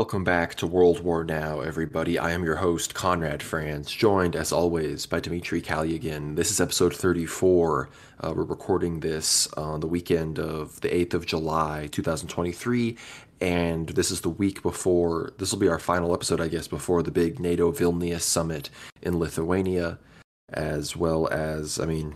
Welcome back to World War Now, everybody. I am your host, Conrad Franz, joined as always by Dimitri Kalyagan. This is episode 34. Uh, we're recording this on the weekend of the 8th of July, 2023, and this is the week before, this will be our final episode, I guess, before the big NATO Vilnius summit in Lithuania, as well as, I mean,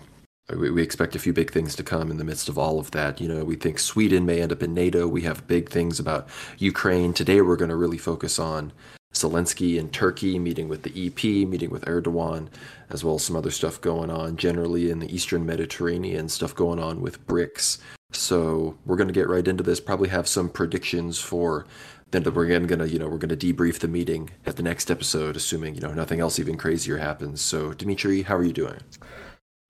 we expect a few big things to come in the midst of all of that. You know, we think Sweden may end up in NATO. We have big things about Ukraine. Today, we're going to really focus on Zelensky in Turkey, meeting with the EP, meeting with Erdogan, as well as some other stuff going on generally in the Eastern Mediterranean, stuff going on with BRICS. So we're going to get right into this. Probably have some predictions for then we're again gonna you know we're gonna debrief the meeting at the next episode, assuming you know nothing else even crazier happens. So Dimitri, how are you doing?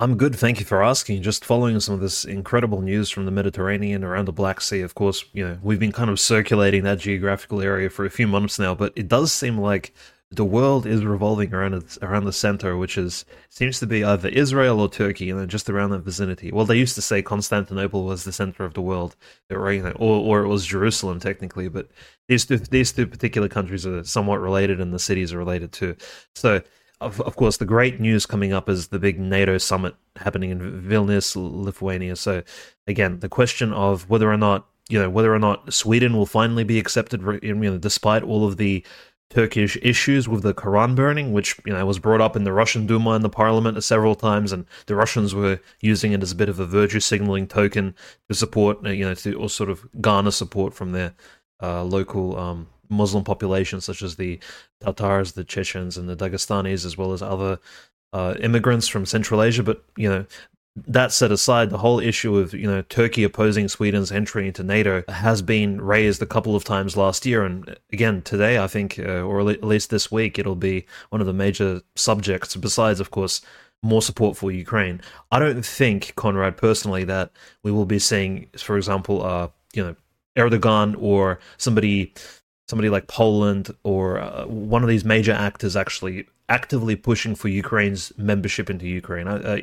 I'm good, thank you for asking. Just following some of this incredible news from the Mediterranean around the Black Sea. Of course, you know, we've been kind of circulating that geographical area for a few months now, but it does seem like the world is revolving around around the center, which is seems to be either Israel or Turkey, and then just around that vicinity. Well, they used to say Constantinople was the center of the world, or or it was Jerusalem technically, but these two these two particular countries are somewhat related, and the cities are related too. So of, of course, the great news coming up is the big NATO summit happening in Vilnius, Lithuania. So, again, the question of whether or not you know whether or not Sweden will finally be accepted, you know, despite all of the Turkish issues with the Quran burning, which you know was brought up in the Russian Duma and the parliament several times, and the Russians were using it as a bit of a virtue signaling token to support, you know, to or sort of garner support from their uh, local um, Muslim populations such as the Tatars, the Chechens, and the Dagestanis, as well as other uh, immigrants from Central Asia. But you know, that set aside, the whole issue of you know Turkey opposing Sweden's entry into NATO has been raised a couple of times last year, and again today, I think, uh, or at least this week, it'll be one of the major subjects. Besides, of course, more support for Ukraine. I don't think, Conrad, personally, that we will be seeing, for example, uh, you know, Erdogan or somebody somebody like Poland or uh, one of these major actors actually actively pushing for Ukraine's membership into Ukraine, uh, uh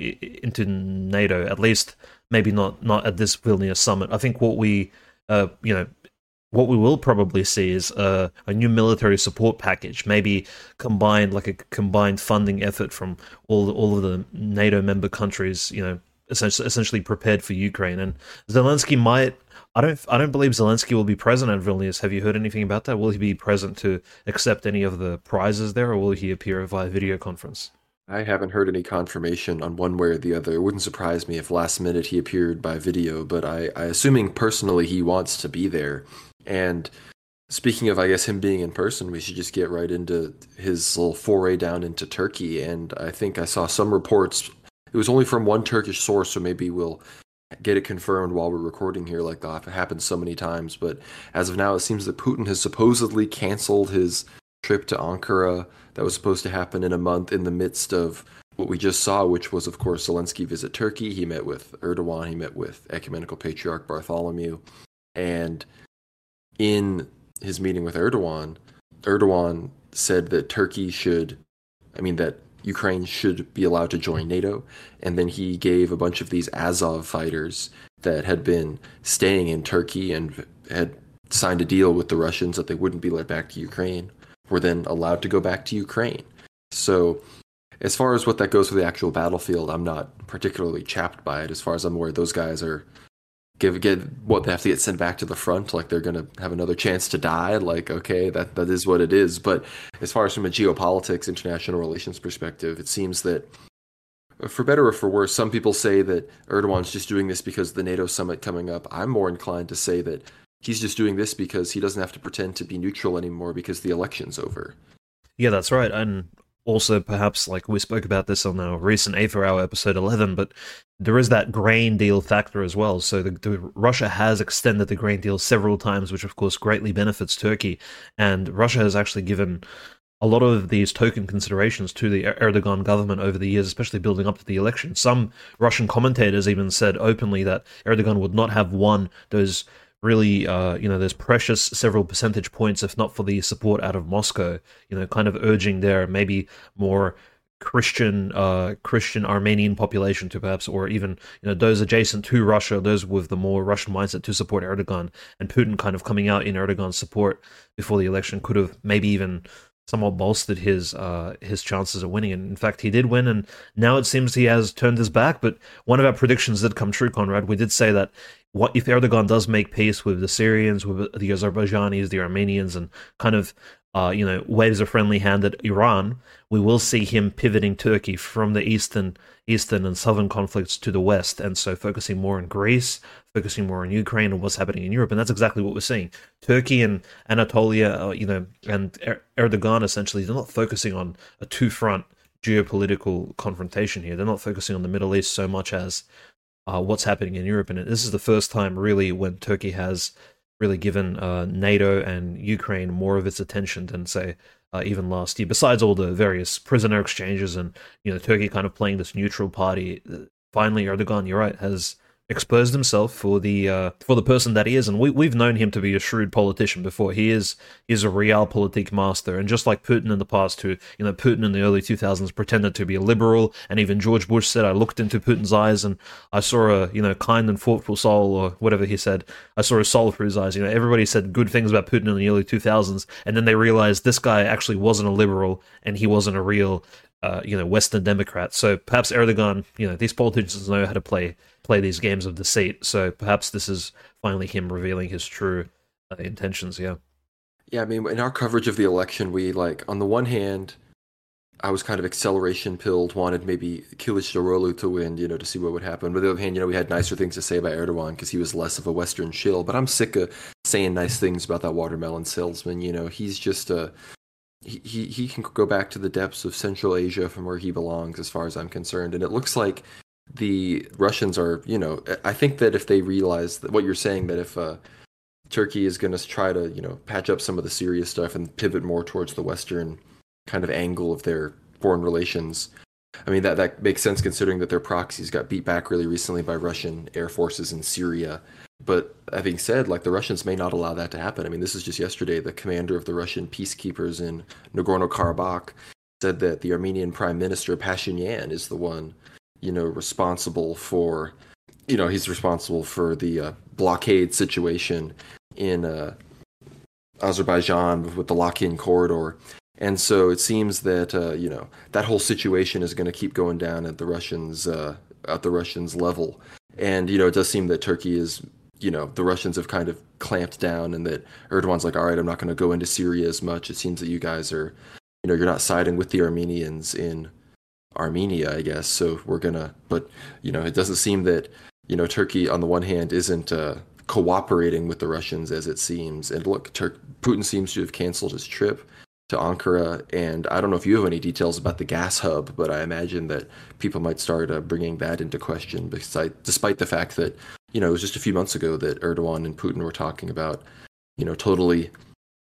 into NATO. At least, maybe not not at this Vilnius summit. I think what we, uh, you know, what we will probably see is uh, a new military support package, maybe combined like a combined funding effort from all all of the NATO member countries. You know, essentially essentially prepared for Ukraine, and Zelensky might I don't. I don't believe Zelensky will be present at Vilnius. Have you heard anything about that? Will he be present to accept any of the prizes there, or will he appear via video conference? I haven't heard any confirmation on one way or the other. It wouldn't surprise me if last minute he appeared by video, but I, I assuming personally he wants to be there. And speaking of, I guess him being in person, we should just get right into his little foray down into Turkey. And I think I saw some reports. It was only from one Turkish source, so maybe we'll get it confirmed while we're recording here, like uh, that happens so many times. But as of now, it seems that Putin has supposedly canceled his trip to Ankara that was supposed to happen in a month in the midst of what we just saw, which was, of course, Zelensky visit Turkey. He met with Erdogan, he met with Ecumenical Patriarch Bartholomew. And in his meeting with Erdogan, Erdogan said that Turkey should, I mean, that Ukraine should be allowed to join NATO. And then he gave a bunch of these Azov fighters that had been staying in Turkey and had signed a deal with the Russians that they wouldn't be let back to Ukraine, were then allowed to go back to Ukraine. So, as far as what that goes for the actual battlefield, I'm not particularly chapped by it. As far as I'm aware, those guys are give get what they have to get sent back to the front like they're gonna have another chance to die like okay that that is what it is. But as far as from a geopolitics international relations perspective it seems that uh, for better or for worse some people say that erdogan's just doing this because the nato summit coming up. I'm more inclined to say that he's just doing this because he doesn't have to pretend to be neutral anymore because the election's over. Yeah that's right. And also perhaps like we spoke about this on our recent Aether Hour episode 11 but there is that grain deal factor as well so the, the, russia has extended the grain deal several times which of course greatly benefits turkey and russia has actually given a lot of these token considerations to the Erdogan government over the years, especially building up to the election. Some Russian commentators even said openly that Erdogan would not have won those really, uh, you know, there's precious several percentage points, if not for the support out of Moscow, you know, kind of urging their maybe more Christian uh, Christian Armenian population to perhaps, or even you know those adjacent to Russia, those with the more Russian mindset to support Erdogan, and Putin kind of coming out in Erdogan's support before the election could have maybe even somewhat bolstered his uh, his chances of winning. And in fact, he did win, and now it seems he has turned his back. But one of our predictions did come true, Conrad. We did say that what if Erdogan does make peace with the Syrians, with the Azerbaijanis, the Armenians, and kind of uh, you know, waves a friendly hand at Iran, we will see him pivoting Turkey from the eastern, eastern and southern conflicts to the west, and so focusing more on Greece, focusing more on Ukraine and what's happening in Europe, and that's exactly what we're seeing. Turkey and Anatolia, uh, you know, and er- Erdogan essentially they're not focusing on a two-front geopolitical confrontation here. They're not focusing on the Middle East so much as uh, what's happening in Europe, and this is the first time really when Turkey has really given uh, NATO and Ukraine more of its attention than say uh, even last year. Besides all the various prisoner exchanges and you know Turkey kind of playing this neutral party, uh, finally Erdogan, you're right, has exposed himself for the uh, for the person that he is, and we we've known him to be a shrewd politician before. He is is a real realpolitik master, and just like Putin in the past, who you know Putin in the early 2000s pretended to be a liberal, and even George Bush said, "I looked into Putin's eyes and I saw a you know kind and thoughtful soul," or whatever he said. I saw a soul through his eyes. You know, everybody said good things about Putin in the early 2000s, and then they realized this guy actually wasn't a liberal, and he wasn't a real uh, you know, Western Democrats. So perhaps Erdogan, you know, these politicians know how to play play these games of deceit. So perhaps this is finally him revealing his true uh, intentions. Yeah. Yeah, I mean, in our coverage of the election, we like on the one hand, I was kind of acceleration pilled, wanted maybe Kılıçdaroğlu to win, you know, to see what would happen. But on the other hand, you know, we had nicer things to say about Erdogan because he was less of a Western shill. But I'm sick of saying nice things about that watermelon salesman. You know, he's just a he, he can go back to the depths of Central Asia from where he belongs, as far as I'm concerned. And it looks like the Russians are, you know, I think that if they realize that what you're saying, that if uh, Turkey is going to try to, you know, patch up some of the Syria stuff and pivot more towards the Western kind of angle of their foreign relations, I mean that that makes sense considering that their proxies got beat back really recently by Russian air forces in Syria. But that being said, like the Russians may not allow that to happen. I mean, this is just yesterday. The commander of the Russian peacekeepers in Nagorno Karabakh said that the Armenian Prime Minister Pashinyan is the one you know, responsible for, you know, he's responsible for the uh, blockade situation in uh, Azerbaijan with the Lachin corridor. And so it seems that uh, you know that whole situation is going to keep going down at the Russians uh, at the Russians level, and you know it does seem that Turkey is you know the Russians have kind of clamped down, and that Erdogan's like, all right, I'm not going to go into Syria as much. It seems that you guys are, you know, you're not siding with the Armenians in Armenia, I guess. So we're gonna, but you know, it doesn't seem that you know Turkey on the one hand isn't uh, cooperating with the Russians as it seems. And look, Tur- Putin seems to have canceled his trip to Ankara, and I don't know if you have any details about the gas hub, but I imagine that people might start uh, bringing that into question. Because despite the fact that you know it was just a few months ago that Erdogan and Putin were talking about, you know, totally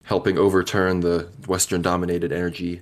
helping overturn the Western-dominated energy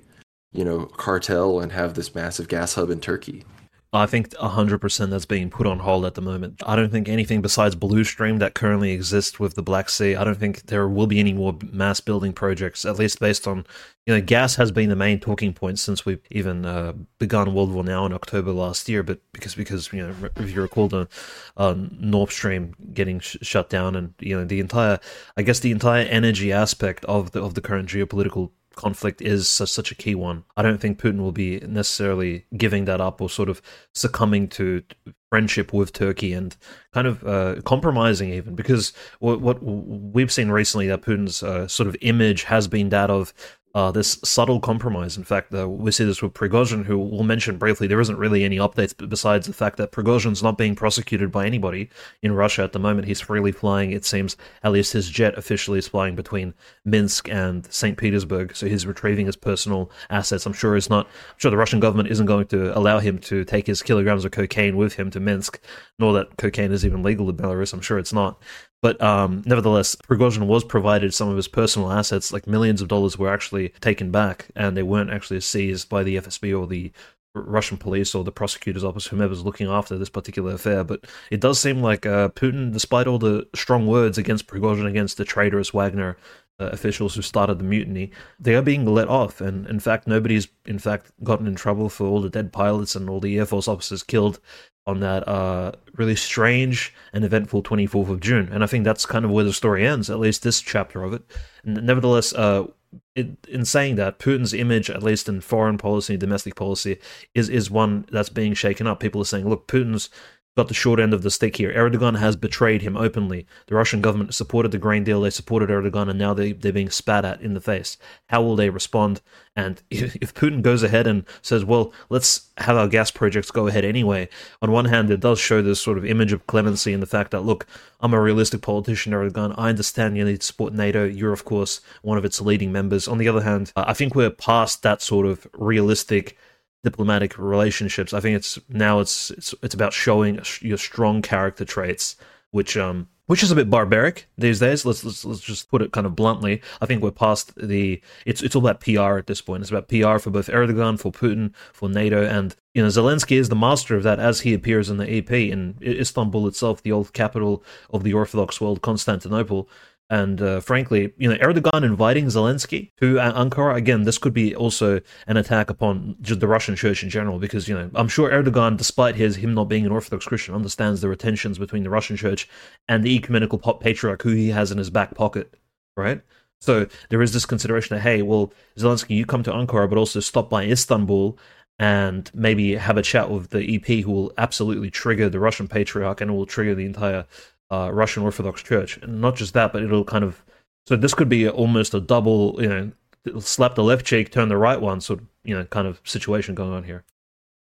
you know, cartel and have this massive gas hub in Turkey. I think 100% that's being put on hold at the moment. I don't think anything besides Blue Stream that currently exists with the Black Sea, I don't think there will be any more mass building projects, at least based on, you know, gas has been the main talking point since we've even uh, begun World War Now in October last year, but because, because you know, if you recall the uh, Nord Stream getting sh- shut down and, you know, the entire, I guess the entire energy aspect of the, of the current geopolitical conflict is such, a key one. I don't think Putin will be necessarily giving that up or sort of succumbing to friendship with Turkey and kind of uh, compromising even because what, what, we've seen recently that Putin's uh, sort of image has been that of uh, this subtle compromise. In fact, uh, we see this with Prigozhin, who we'll mention briefly. There isn't really any updates besides the fact that Prigozhin's not being prosecuted by anybody in Russia at the moment. He's freely flying, it seems, at least his jet officially is flying between Minsk and St. Petersburg. So he's retrieving his personal assets. I'm sure it's not, I'm sure the Russian government isn't going to allow him to take his kilograms of cocaine with him to Minsk, nor that cocaine is even legal in Belarus. I'm sure it's not. But um, nevertheless, Prigozhin was provided some of his personal assets, like millions of dollars were actually taken back, and they weren't actually seized by the FSB or the Russian police or the prosecutor's office, whomever's looking after this particular affair. But it does seem like uh, Putin, despite all the strong words against Prigozhin, against the traitorous Wagner, uh, officials who started the mutiny, they are being let off. And in fact, nobody's in fact gotten in trouble for all the dead pilots and all the Air Force officers killed on that uh, really strange and eventful 24th of June. And I think that's kind of where the story ends, at least this chapter of it. Nevertheless, uh, it, in saying that, Putin's image, at least in foreign policy, domestic policy, is is one that's being shaken up. People are saying, look, Putin's got the short end of the stick here. Erdogan has betrayed him openly. The Russian government supported the grain deal, they supported Erdogan, and now they, they're being spat at in the face. How will they respond? And if Putin goes ahead and says, well, let's have our gas projects go ahead anyway, on one hand, it does show this sort of image of clemency in the fact that, look, I'm a realistic politician, Erdogan. I understand you need to support NATO. You're, of course, one of its leading members. On the other hand, I think we're past that sort of realistic diplomatic relationships. I think it's now it's it's it's about showing your strong character traits, which um which is a bit barbaric these days. Let's, let's let's just put it kind of bluntly. I think we're past the. It's it's all about PR at this point. It's about PR for both Erdogan, for Putin, for NATO, and you know Zelensky is the master of that as he appears in the EP in Istanbul itself, the old capital of the Orthodox world, Constantinople. And uh, frankly, you know, Erdogan inviting Zelensky to Ankara again. This could be also an attack upon the Russian church in general, because you know, I'm sure Erdogan, despite his him not being an Orthodox Christian, understands the tensions between the Russian church and the ecumenical patriarch who he has in his back pocket, right? So there is this consideration that hey, well, Zelensky, you come to Ankara, but also stop by Istanbul and maybe have a chat with the EP, who will absolutely trigger the Russian patriarch and will trigger the entire uh, Russian Orthodox Church. And not just that, but it'll kind of so this could be almost a double, you know, slap the left cheek, turn the right one, sort of, you know, kind of situation going on here.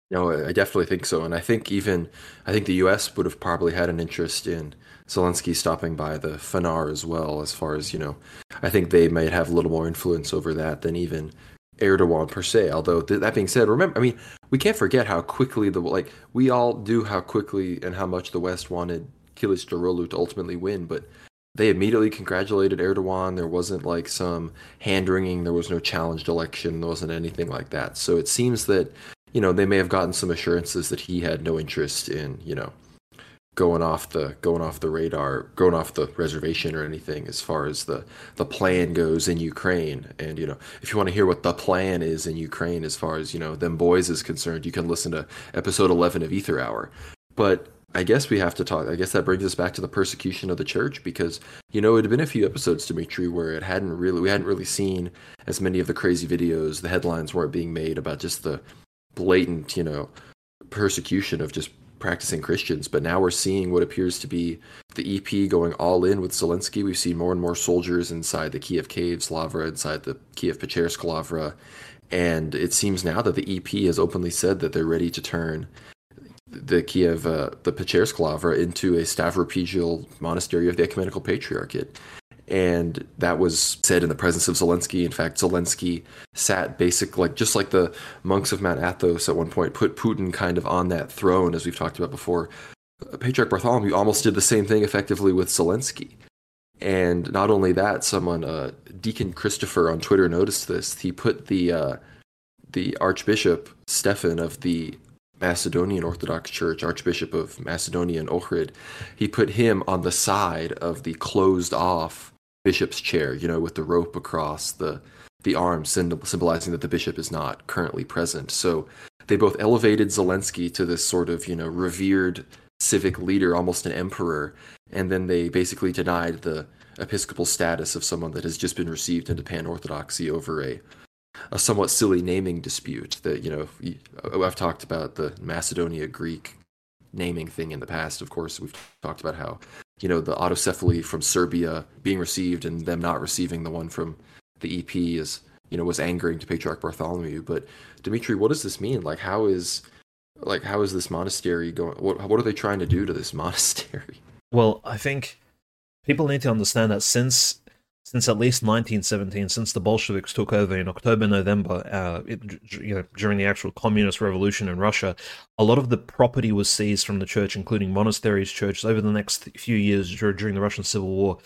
No, I definitely think so, and I think even I think the U.S. would have probably had an interest in Zelensky stopping by the Fanar as well. As far as you know, I think they might have a little more influence over that than even Erdogan per se. Although th- that being said, remember, I mean, we can't forget how quickly the like we all do how quickly and how much the West wanted Kılıçdaroğlu to ultimately win, but they immediately congratulated Erdogan. There wasn't like some hand wringing. There was no challenged election. There wasn't anything like that. So it seems that you know they may have gotten some assurances that he had no interest in you know going off the going off the radar, going off the reservation or anything as far as the the plan goes in Ukraine. And you know, if you want to hear what the plan is in Ukraine as far as you know them boys is concerned, you can listen to episode eleven of Aether Hour. But I guess we have to talk. I guess that brings us back to the persecution of the church because you know it had been a few episodes, Dimitri, where it hadn't really we hadn't really seen as many of the crazy videos. The headlines weren't being made about just the blatant, you know, persecution of just practicing Christians. But now we're seeing what appears to be the EP going all in with Zelensky. We've seen more and more soldiers inside the Kiev Caves Lavra, inside the Kiev Pechersk Lavra, and it seems now that the EP has openly said that they're ready to turn the Kiev, uh, the Pechersk Lavra into a Stavropigial monastery of the Ecumenical Patriarchate. And that was said in the presence of Zelensky. In fact, Zelensky sat basic, like just like the monks of Mount Athos at one point, put Putin kind of on that throne, as we've talked about before. Patriarch Bartholomew almost did the same thing effectively with Zelensky. And not only that, someone, uh, Deacon Christopher on Twitter noticed this. He put the uh, the Archbishop Stefan of the Macedonian Orthodox Church, Archbishop of Macedonia and Ohrid, he put him on the side of the closed off bishop's chair, you know, with the rope across the the arm, symbolizing that the bishop is not currently present. So they both elevated Zelensky to this sort of, you know, revered civic leader, almost an emperor, and then they basically denied the episcopal status of someone that has just been received into pan orthodoxy over a a somewhat silly naming dispute that you know uh, I've talked about the Macedonia Greek naming thing in the past. Of course, we've talked about how you know the autocephaly from Serbia being received and them not receiving the one from the EP is you know was angering to Patriarch Bartholomew. But Dimitri, what does this mean? Like, how is like how is this monastery going? What what are they trying to do to this monastery? Well, I think people need to understand that since since at least 1917, since the Bolsheviks took over in October, November, uh, it, you know, during the actual communist revolution in Russia, a lot of the property was seized from the church, including monasteries, churches. Over the next few years during the Russian Civil War,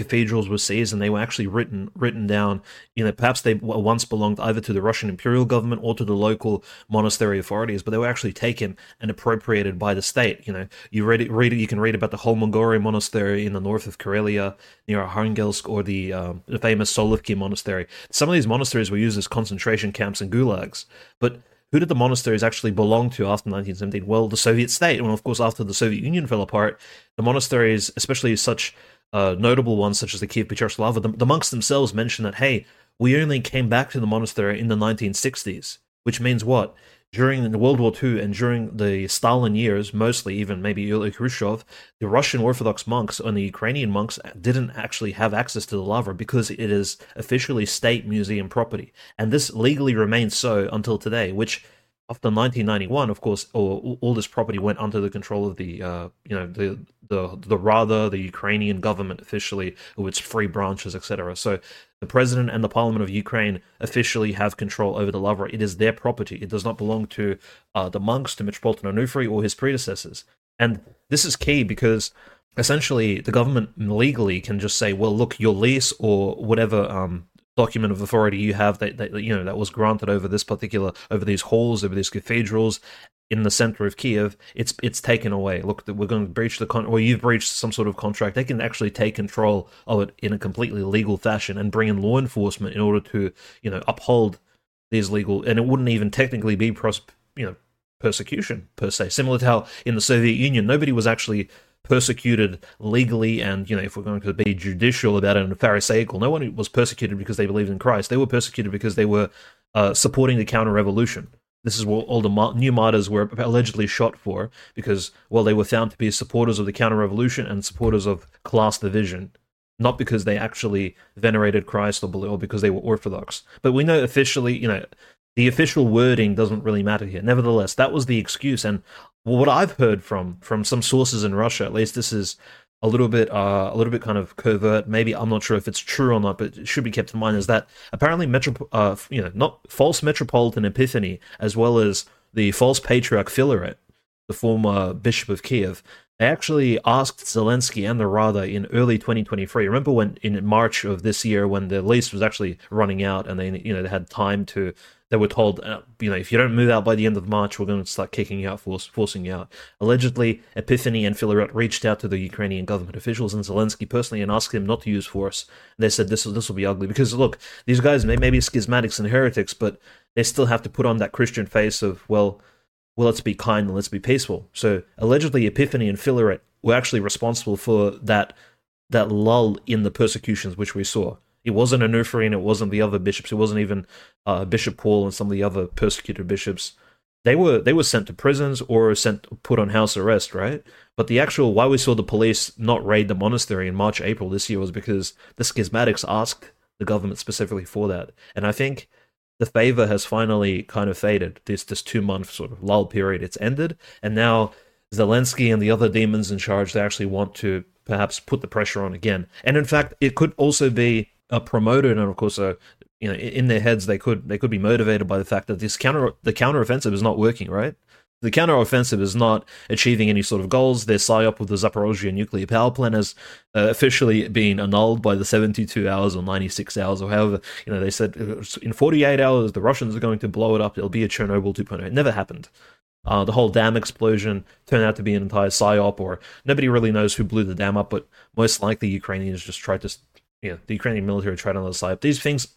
cathedrals were seized and they were actually written written down. You know, perhaps they once belonged either to the Russian imperial government or to the local monastery authorities, but they were actually taken and appropriated by the state. You know, you read it, read it, you can read about the Holmogorye monastery in the north of Karelia near Arkhangelsk or the, um, the famous Solovki monastery. Some of these monasteries were used as concentration camps and gulags, but who did the monasteries actually belong to after 1917? Well, the Soviet state. Well, of course, after the Soviet Union fell apart, the monasteries, especially such uh, notable ones such as the Kiev Pechersk the, the monks themselves mention that, hey, we only came back to the monastery in the 1960s, which means what? during World War II and during the Stalin years, mostly even maybe early Khrushchev, the Russian Orthodox monks and the Ukrainian monks didn't actually have access to the Lavra because it is officially state museum property. And this legally remains so until today, which after 1991, of course, all, all this property went under the control of the, uh, you know, the the the Rada, the Ukrainian government officially, with its free branches, etc. So the president and the parliament of Ukraine officially have control over the Lavra. It is their property. It does not belong to uh, the monks, to Metropolitan Onufri, or his predecessors. And this is key because essentially the government legally can just say, well, look, your lease or whatever um, document of authority you have that, that you know that was granted over this particular over these halls over these cathedrals in the center of Kiev, it's it's taken away. Look, we're going to breach the con, or you've breached some sort of contract. They can actually take control of it in a completely legal fashion and bring in law enforcement in order to, you know, uphold these legal. And it wouldn't even technically be pros, you know, persecution per se. Similar to how in the Soviet Union, nobody was actually persecuted legally and you know if we're going to be judicial about it and pharisaical no one was persecuted because they believed in christ they were persecuted because they were uh, supporting the counter revolution this is what all the new martyrs were allegedly shot for because, well, they were found to be supporters of the counter revolution and supporters of class division, not because they actually venerated Christ or, or because they were Orthodox. But we know officially, you know, the official wording doesn't really matter here. Nevertheless, that was the excuse. And what I've heard from from some sources in Russia, at least this is a little bit uh, a little bit kind of covert. Maybe I'm not sure if it's true or not, but it should be kept in mind is that apparently metro uh, you know not false metropolitan Epiphany as well as the false patriarch Filaret, the former bishop of Kiev, they actually asked Zelensky and the Rada in early 2023. Remember when in March of this year when the lease was actually running out and they you know they had time to they were told, uh, you know, if you don't move out by the end of March, we're going to start kicking you out, force, forcing you out. Allegedly, Epiphany and Filaret reached out to the Ukrainian government officials and Zelensky personally and asked him not to use force. And they said this will this will be ugly because look, these guys may, may be schismatics and heretics, but they still have to put on that Christian face of well, well, let's be kind and let's be peaceful. So allegedly, Epiphany and Filaret were actually responsible for that that lull in the persecutions which we saw. It wasn't Onufri and it wasn't the other bishops. It wasn't even uh, Bishop Paul and some of the other persecuted bishops. They were they were sent to prisons or sent put on house arrest, right? But the actual why we saw the police not raid the monastery in March April this year was because the schismatics asked the government specifically for that, and I think the favor has finally kind of faded. This this two month sort of lull period, it's ended, and now Zelensky and the other demons in charge they actually want to perhaps put the pressure on again. And in fact, it could also be uh, promoted, and of course, you know, in their heads they could they could be motivated by the fact that this counter the counter offensive is not working, right? The counter offensive is not achieving any sort of goals. Their psyop with the Zaporozhye nuclear power plant has uh, officially been annulled by the 72 hours or 96 hours or however, you know, they said uh, in 48 hours the Russians are going to blow it up. It'll be a Chernobyl 2.0. It never happened. Uh, the whole dam explosion turned out to be an entire psyop, or nobody really knows who blew the dam up, but most likely Ukrainians just tried to you know, the Ukrainian military tried on the side. These things,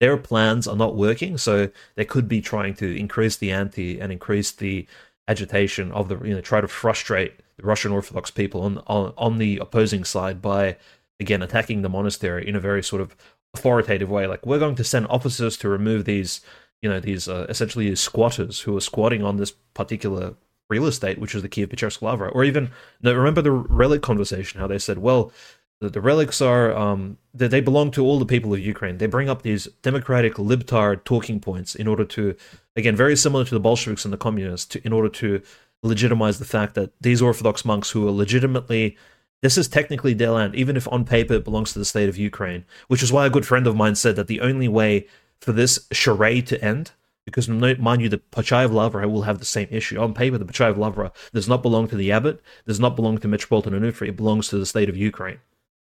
their plans are not working, so they could be trying to increase the ante and increase the agitation of the, you know, try to frustrate the Russian Orthodox people on on, on the opposing side by again attacking the monastery in a very sort of authoritative way. Like we're going to send officers to remove these, you know, these uh, essentially squatters who are squatting on this particular real estate, which is the Kiev Pechersk Lavra, or even remember the relic conversation, how they said, well, the, the relics are um, that they belong to all the people of Ukraine. They bring up these democratic libtard talking points in order to, again, very similar to the Bolsheviks and the communists, to, in order to legitimize the fact that these Orthodox monks who are legitimately this is technically their land, even if on paper it belongs to the state of Ukraine. Which is why a good friend of mine said that the only way for this charade to end, because mind you, the Pachayev Lavra will have the same issue. On paper, the Pachayev Lavra does not belong to the abbot, does not belong to Metropolitan Onufri, it belongs to the state of Ukraine.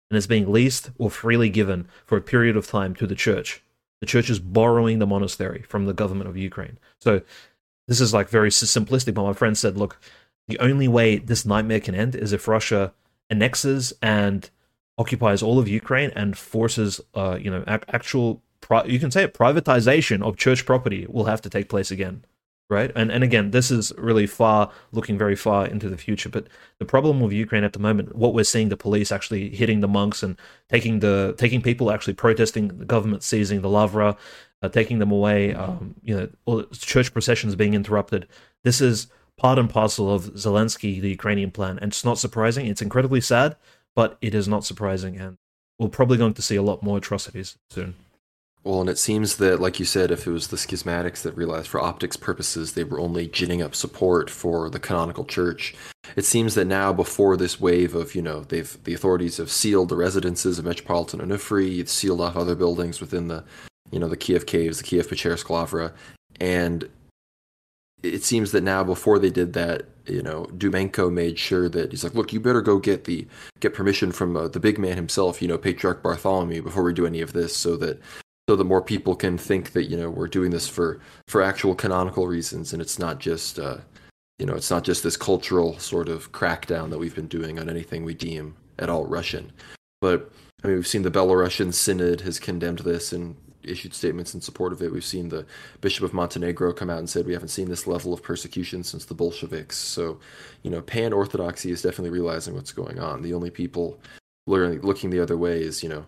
And is being leased or freely given for a period of time to the church. The church is borrowing the monastery from the government of Ukraine. So this is like very simplistic, but my friend said, look, the only way this nightmare can end is if Russia annexes and occupies all of Ukraine and forces, uh, you know, actual, you can say it, privatization of church property will have to take place again right? And and again, this is really far looking very far into the future. But the problem with Ukraine at the moment, what we're seeing the police actually hitting the monks and taking the taking people actually protesting the government seizing the Lavra, uh, taking them away. Um, you know, all church processions being interrupted. This is part and parcel of Zelensky, the Ukrainian plan, and it's not surprising. It's incredibly sad, but it is not surprising, and we're probably going to see a lot more atrocities soon. Well, and it seems that, like you said, if it was the schismatics that realized for optics purposes they were only ginning up support for the canonical church, it seems that now, before this wave of, you know, they've the authorities have sealed the residences of Metropolitan Onufry, sealed off other buildings within the, you know, the Kiev caves, the Kiev Pechersk Lavra, and it seems that now, before they did that, you know, Dumenko made sure that he's like, look, you better go get the get permission from uh, the big man himself, you know, Patriarch Bartholomew, before we do any of this, so that so that more people can think that you know we're doing this for for actual canonical reasons and it's not just uh, you know it's not just this cultural sort of crackdown that we've been doing on anything we deem at all Russian. But I mean, we've seen the Belarusian Synod has condemned this and issued statements in support of it. We've seen the Bishop of Montenegro come out and said we haven't seen this level of persecution since the Bolsheviks. So, you know, pan orthodoxy is definitely realizing what's going on. The only people looking the other way is, you know,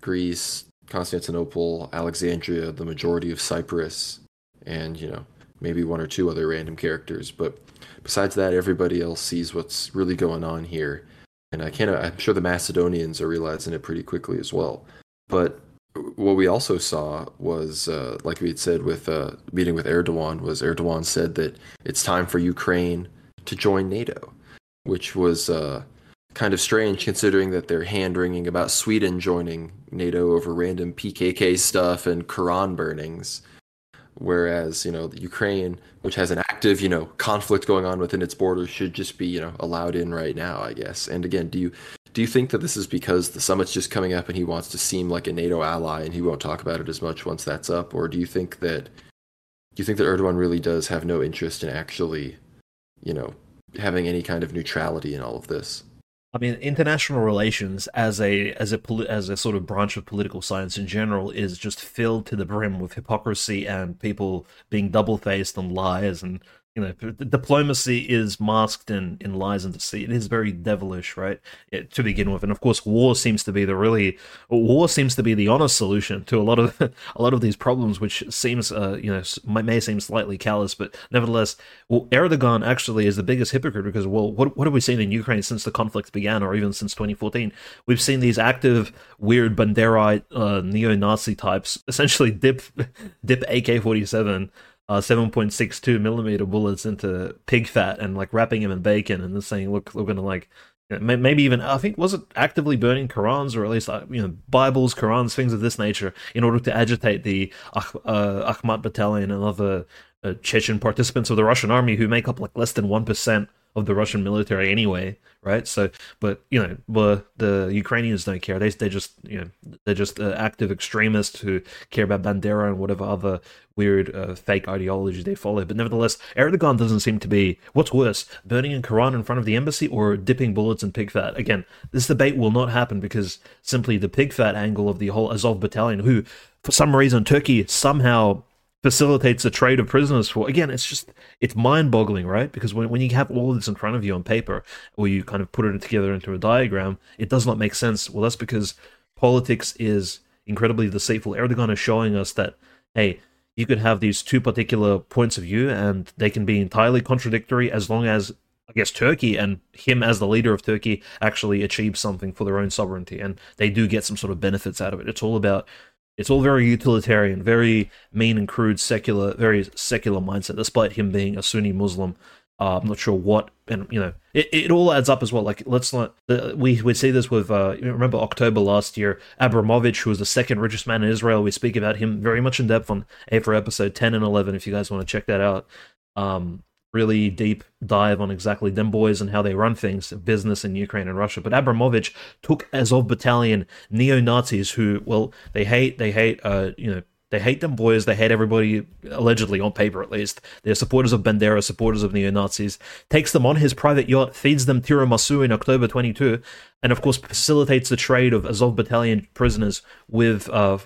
Greece, Constantinople, Alexandria, the majority of Cyprus, and you know maybe one or two other random characters. But besides that, everybody else sees what's really going on here, and I can't. I'm sure the Macedonians are realizing it pretty quickly as well. But what we also saw was, uh, like we had said with uh, meeting with Erdogan, was Erdogan said that it's time for Ukraine to join NATO, which was uh, kind of strange considering that they're hand wringing about Sweden joining NATO over random PKK stuff and Quran burnings. Whereas, you know, Ukraine, which has an active, you know, conflict going on within its borders, should just be, you know, allowed in right now, I guess. And again, do you do you think that this is because the summit's just coming up and he wants to seem like a NATO ally and he won't talk about it as much once that's up? Or do you think that do you think that Erdogan really does have no interest in actually, you know, having any kind of neutrality in all of this? I mean, international relations as a as a as a sort of branch of political science in general is just filled to the brim with hypocrisy and people being double faced and liars and you know diplomacy is masked in in lies and deceit. It is very devilish right it, to begin with. And of course war seems to be the really war seems to be the honest solution to a lot of a lot of these problems which seems uh, you know may seem slightly callous but nevertheless well erdogan actually is the biggest hypocrite because well what, what have we seen in ukraine since the conflict began or even since 2014 we've seen these active weird banderite uh, neo-nazi types essentially dip dip ak-47 uh, 7.62 millimeter bullets into pig fat and like wrapping him in bacon and then saying, look, we're gonna like maybe even I think was it actively burning Qurans or at least uh, you know Bibles, Qurans, things of this nature in order to agitate the uh, Akhmat battalion and other uh, Chechen participants of the Russian army who make up like less than one percent of the Russian military anyway, right? So, but you know, but the Ukrainians don't care. They they just you know they're just uh, active extremists who care about Bandera and whatever other weird uh, fake ideology they follow. But nevertheless, Erdogan doesn't seem to be what's worse, burning a Quran in front of the embassy or dipping bullets in pig fat. Again, this debate will not happen because simply the pig fat angle of the whole Azov battalion, who for some reason Turkey somehow facilitates the trade of prisoners for again it's just it's mind-boggling right? Because when, when you have all of this in front of you on paper or you kind of put it together into a diagram it does not make sense. Well that's because politics is incredibly deceitful. Erdogan is showing us that hey you could have these two particular points of view and they can be entirely contradictory as long as I guess Turkey and him as the leader of Turkey actually achieve something for their own sovereignty and they do get some sort of benefits out of it. It's all about it's all very utilitarian, very mean and crude, secular, very secular mindset. Despite him being a Sunni Muslim, uh, I'm not sure what, and you know, it, it all adds up as well. Like let's not uh, we we see this with uh, remember October last year, Abramovich, who was the second richest man in Israel. We speak about him very much in depth on Aether episode 10 and 11. If you guys want to check that out, um, really deep dive on exactly them boys and how they run things, business in Ukraine and Russia. But Abramovich took Azov Battalion neo Nazis who, well, they hate, they hate, uh, you know, they hate them boys. They hate everybody, allegedly, on paper at least. They're supporters of Bandera, supporters of neo Nazis. Takes them on his private yacht, feeds them tiramisu in October 22, and of course facilitates the trade of Azov Battalion prisoners with uh,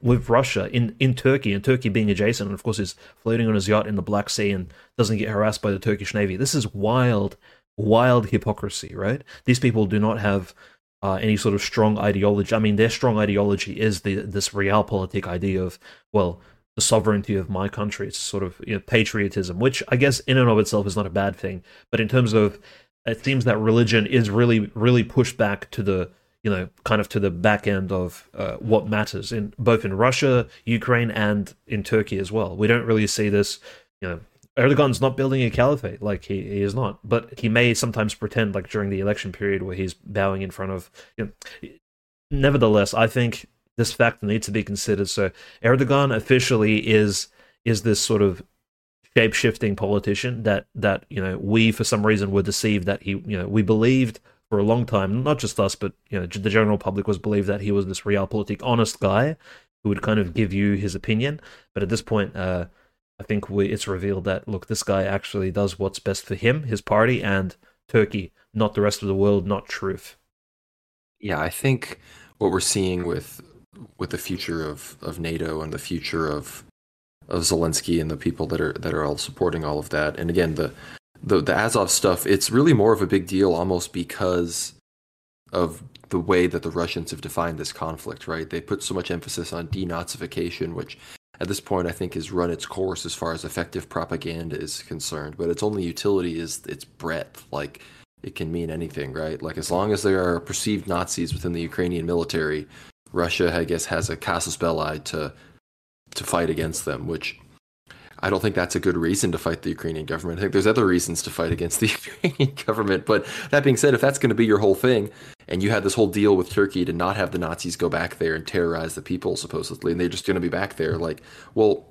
with Russia in, in Turkey, and Turkey being adjacent, and of course is floating on his yacht in the Black Sea and doesn't get harassed by the Turkish Navy. This is wild, wild hypocrisy, right? These people do not have uh, any sort of strong ideology. I mean, their strong ideology is the this realpolitik idea of well, the sovereignty of my country. It's sort of you know, patriotism, which I guess in and of itself is not a bad thing. But in terms of, it seems that religion is really, really pushed back to the you know, kind of to the back end of uh, what matters in both in Russia, Ukraine, and in Turkey as well. We don't really see this, you know. Erdogan's not building a caliphate, like he, he is not, but he may sometimes pretend, like during the election period, where he's bowing in front of. You know, nevertheless, I think this fact needs to be considered. So Erdogan officially is is this sort of shape shifting politician that that you know we for some reason were deceived that he you know we believed for a long time, not just us, but you know, the general public was believed that he was this realpolitik honest guy who would kind of give you his opinion. But at this point, uh, I think we, it's revealed that look, this guy actually does what's best for him, his party, and Turkey, not the rest of the world, not truth. Yeah, I think what we're seeing with with the future of, of NATO and the future of of Zelensky and the people that are that are all supporting all of that, and again the the the Azov stuff, it's really more of a big deal almost because of the way that the Russians have defined this conflict, right? They put so much emphasis on denazification, which at this point I think has run its course as far as effective propaganda is concerned. But its only utility is its breadth. Like it can mean anything, right? Like as long as there are perceived Nazis within the Ukrainian military, Russia, I guess, has a casus belli to to fight against them, which I don't think that's a good reason to fight the Ukrainian government. I think there's other reasons to fight against the Ukrainian government. But that being said, if that's going to be your whole thing, and you had this whole deal with Turkey to not have the Nazis go back there and terrorize the people, supposedly, and they're just going to be back there, like, well,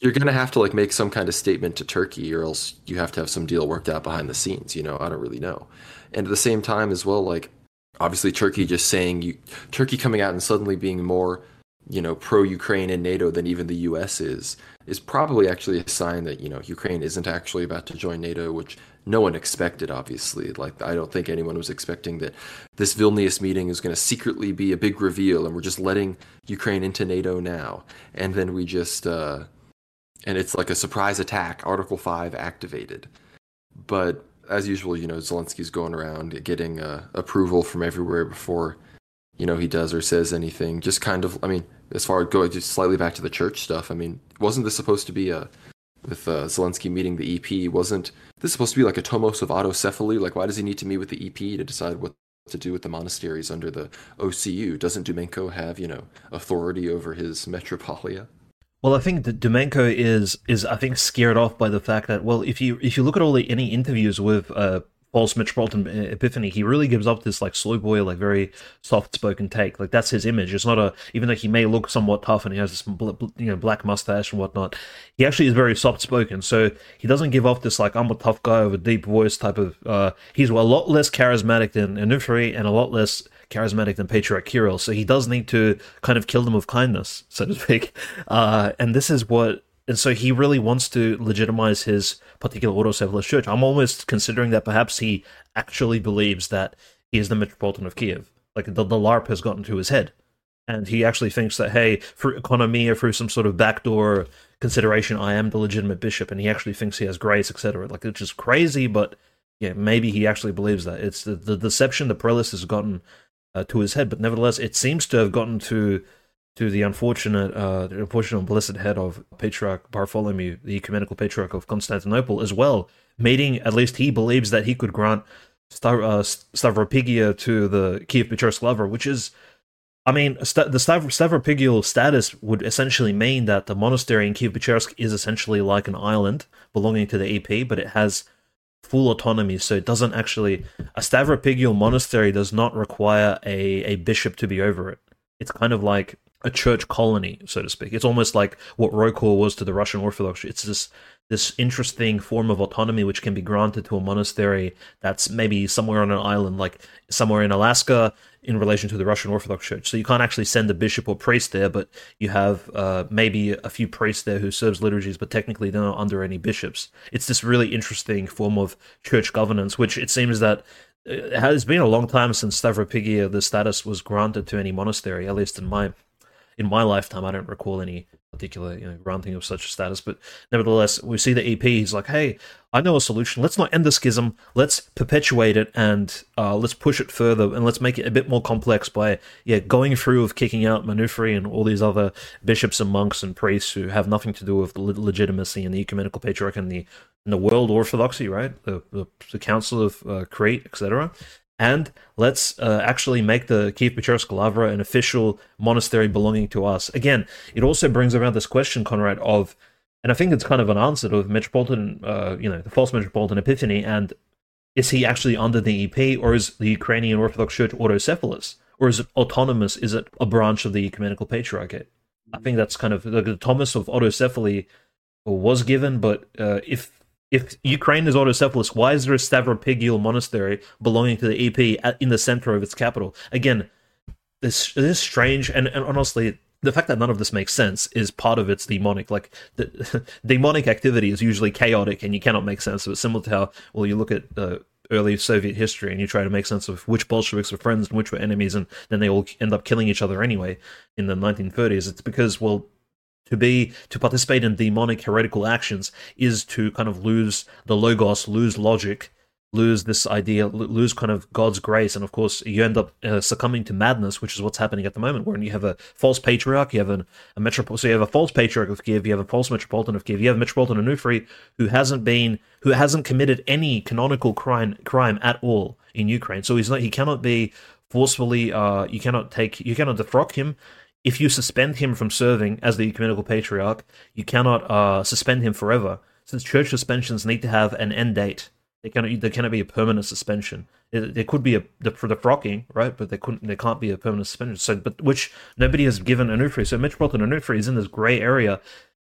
you're going to have to like make some kind of statement to Turkey, or else you have to have some deal worked out behind the scenes. You know, I don't really know. And at the same time, as well, like, obviously, Turkey just saying you, Turkey coming out and suddenly being more you know, pro Ukraine and NATO than even the US is, is probably actually a sign that, you know, Ukraine isn't actually about to join NATO, which no one expected, obviously. Like, I don't think anyone was expecting that this Vilnius meeting is going to secretly be a big reveal and we're just letting Ukraine into NATO now. And then we just, uh, and it's like a surprise attack, Article 5 activated. But as usual, you know, Zelensky's going around getting uh, approval from everywhere before you know he does or says anything. Just kind of, I mean, as far as going just slightly back to the church stuff. I mean, wasn't this supposed to be a with uh, Zelensky meeting the EP? Wasn't this supposed to be like a tomos of autocephaly? Like, why does he need to meet with the EP to decide what to do with the monasteries under the OCU? Doesn't Dumenko have you know authority over his metropolia? Well, I think that Dumenko is is I think scared off by the fact that well, if you if you look at all the any interviews with uh, false Metropolitan Epiphany, he really gives up this like slow boy, like very soft spoken take. Like that's his image. It's not a even though he may look somewhat tough and he has this you know black mustache and whatnot, he actually is very soft spoken. So he doesn't give off this like I'm a tough guy with a deep voice type of. Uh, he's a lot less charismatic than Onufri and a lot less charismatic than Patriarch Kirill. So he does need to kind of kill them with kindness, so to speak. Uh, and this is what and so he really wants to legitimize his particular autocephalous church. I'm almost considering that perhaps he actually believes that he is the Metropolitan of Kiev. Like the, the LARP has gotten to his head. And he actually thinks that, hey, through economy or through some sort of backdoor consideration, I am the legitimate bishop. And he actually thinks he has grace, etc. Like, it's just crazy, but yeah, maybe he actually believes that. It's the, the deception, the prelates has gotten uh, to his head. But nevertheless, it seems to have gotten to to the unfortunate, uh, the unfortunate blessed head of Patriarch Bartholomew, the ecumenical patriarch of Constantinople, as well, meeting at least he believes that he could grant uh, Stavropigia to the Kiev Lavra, which is, I mean, st- the Stav- Stavropigial status would essentially mean that the monastery in Kiev Pechersk is essentially like an island belonging to the EP, but it has full autonomy. So it doesn't actually a Stavropigial monastery does not require a, a bishop to be over it. It's kind of like a church colony, so to speak. It's almost like what ROCOR was to the Russian Orthodox. Church. It's this this interesting form of autonomy which can be granted to a monastery that's maybe somewhere on an island, like somewhere in Alaska, in relation to the Russian Orthodox Church. So you can't actually send a bishop or priest there, but you have uh, maybe a few priests there who serves liturgies, but technically they're not under any bishops. It's this really interesting form of church governance, which it seems that uh, it has been a long time since Stavropigia the status was granted to any monastery, at least in my in my lifetime, I don't recall any particular you know, granting of such a status. But nevertheless, we see the EP. He's like, "Hey, I know a solution. Let's not end the schism. Let's perpetuate it and uh, let's push it further and let's make it a bit more complex by yeah going through of kicking out Onufri and all these other bishops and monks and priests who have nothing to do with the legitimacy and the ecumenical patriarch and the and the world orthodoxy, right? The the, the Council of uh, Crete, etc and let's uh, actually make the Kiev Pecherska Lavra an official monastery belonging to us. Again, it also brings around this question, Conrad, of, and I think it's kind of an answer to Metropolitan, uh, you know, the false Metropolitan Epiphany, and is he actually under the EP, or is the Ukrainian Orthodox Church autocephalous, or is it autonomous? Is it a branch of the Ecumenical Patriarchate? I think that's kind of the Tomos of autocephaly was given, but uh, if if Ukraine is autocephalous, why is there a Stavropegial monastery belonging to the EP in the center of its capital? Again, this, this is strange, and, and honestly, the fact that none of this makes sense is part of its demonic. Like the demonic activity is usually chaotic, and you cannot make sense of it. Similar to how, well, you look at uh, early Soviet history and you try to make sense of which Bolsheviks were friends and which were enemies, and then they all end up killing each other anyway in the 1930s. It's because, well, to be to participate in demonic heretical actions is to kind of lose the logos lose logic lose this idea lose kind of god's grace. And of course you end up uh, succumbing to madness which is what's happening at the moment where you have a false patriarch you have an, a metropolitan so you have a false patriarch of kiev you have a false metropolitan of kiev you have a metropolitan Onufri who hasn't been who hasn't committed any canonical crime crime at all in ukraine. So he's not he cannot be forcefully uh you cannot take you cannot defrock him if you suspend him from serving as the ecumenical patriarch, you cannot uh, suspend him forever, since church suspensions need to have an end date. They cannot there cannot be a permanent suspension. there could be a the, the frocking, right? But there couldn't there can't be a permanent suspension. So, but which nobody has given Onufri. So Metropolitan Onufri is in this grey area.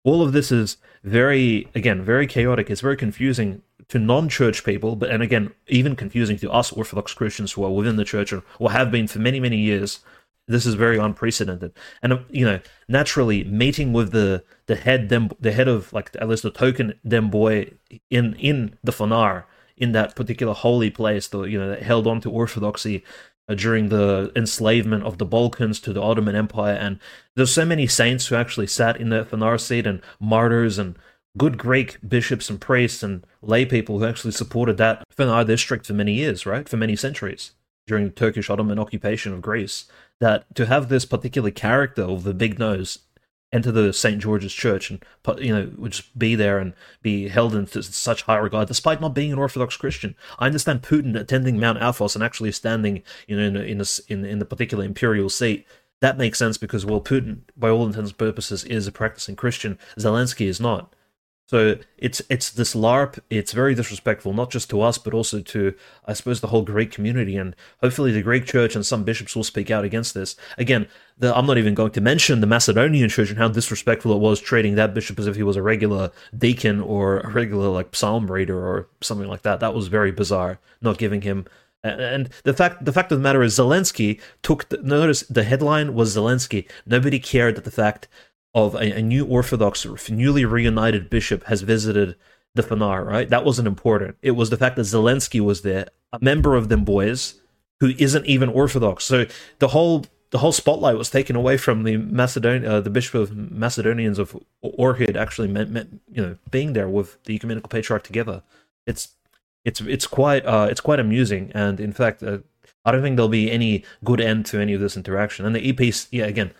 All of this is very again very chaotic. It's very confusing to non-church people, but and again even confusing to us Orthodox Christians who are within the church or, or have been for many many years this is very unprecedented. And uh, you know naturally meeting with the the head dem, the head of like at least the token dem boy in in the fanar in that particular holy place the you know that held on to orthodoxy uh, during the enslavement of the balkans to the ottoman empire. And there's so many saints who actually sat in the fanar seat and martyrs and good greek bishops and priests and lay people who actually supported that fanar district for many years right? For many centuries during the turkish ottoman occupation of greece that to have this particular character of the big nose enter the St. George's Church and you know just be there and be held in such high regard, despite not being an Orthodox Christian. I understand Putin attending Mount Athos and actually standing you know in in, a, in, in the particular imperial seat. That makes sense because well, Putin, by all intents and purposes, is a practicing Christian. Zelensky is not. So it's it's this LARP. It's very disrespectful, not just to us, but also to I suppose the whole Greek community, and hopefully the Greek Church and some bishops will speak out against this. Again, the, I'm not even going to mention the Macedonian Church and how disrespectful it was treating that bishop as if he was a regular deacon or a regular like psalm reader or something like that. That was very bizarre. Not giving him and the fact the fact of the matter is Zelensky took the, notice the headline was Zelensky. Nobody cared that the fact of a, a new Orthodox, newly reunited bishop has visited the Fanar, right? That wasn't important. It was the fact that Zelensky was there, a member of them boys, who isn't even Orthodox. So the whole the whole spotlight was taken away from the Macedon uh, the Bishop of Macedonians of Ohrid actually meant, meant you know being there with the ecumenical patriarch together. It's it's it's quite uh, it's quite amusing, and in fact, uh, I don't think there'll be any good end to any of this interaction. And the EP, yeah, again,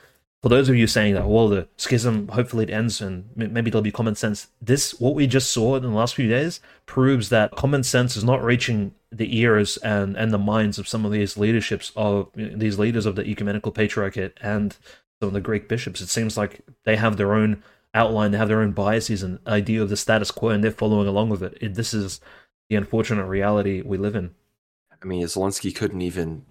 for those of you saying that, well, the schism, hopefully it ends and maybe there'll be common sense. This, what we just saw in the last few days, proves that common sense is not reaching the ears and, and the minds of some of these leaderships of these leaders of the ecumenical patriarchate and some of the Greek bishops. It seems like they have their own outline, they have their own biases and idea of the status quo, and they're following along with it. it this is the unfortunate reality we live in. I mean, Zelensky couldn't even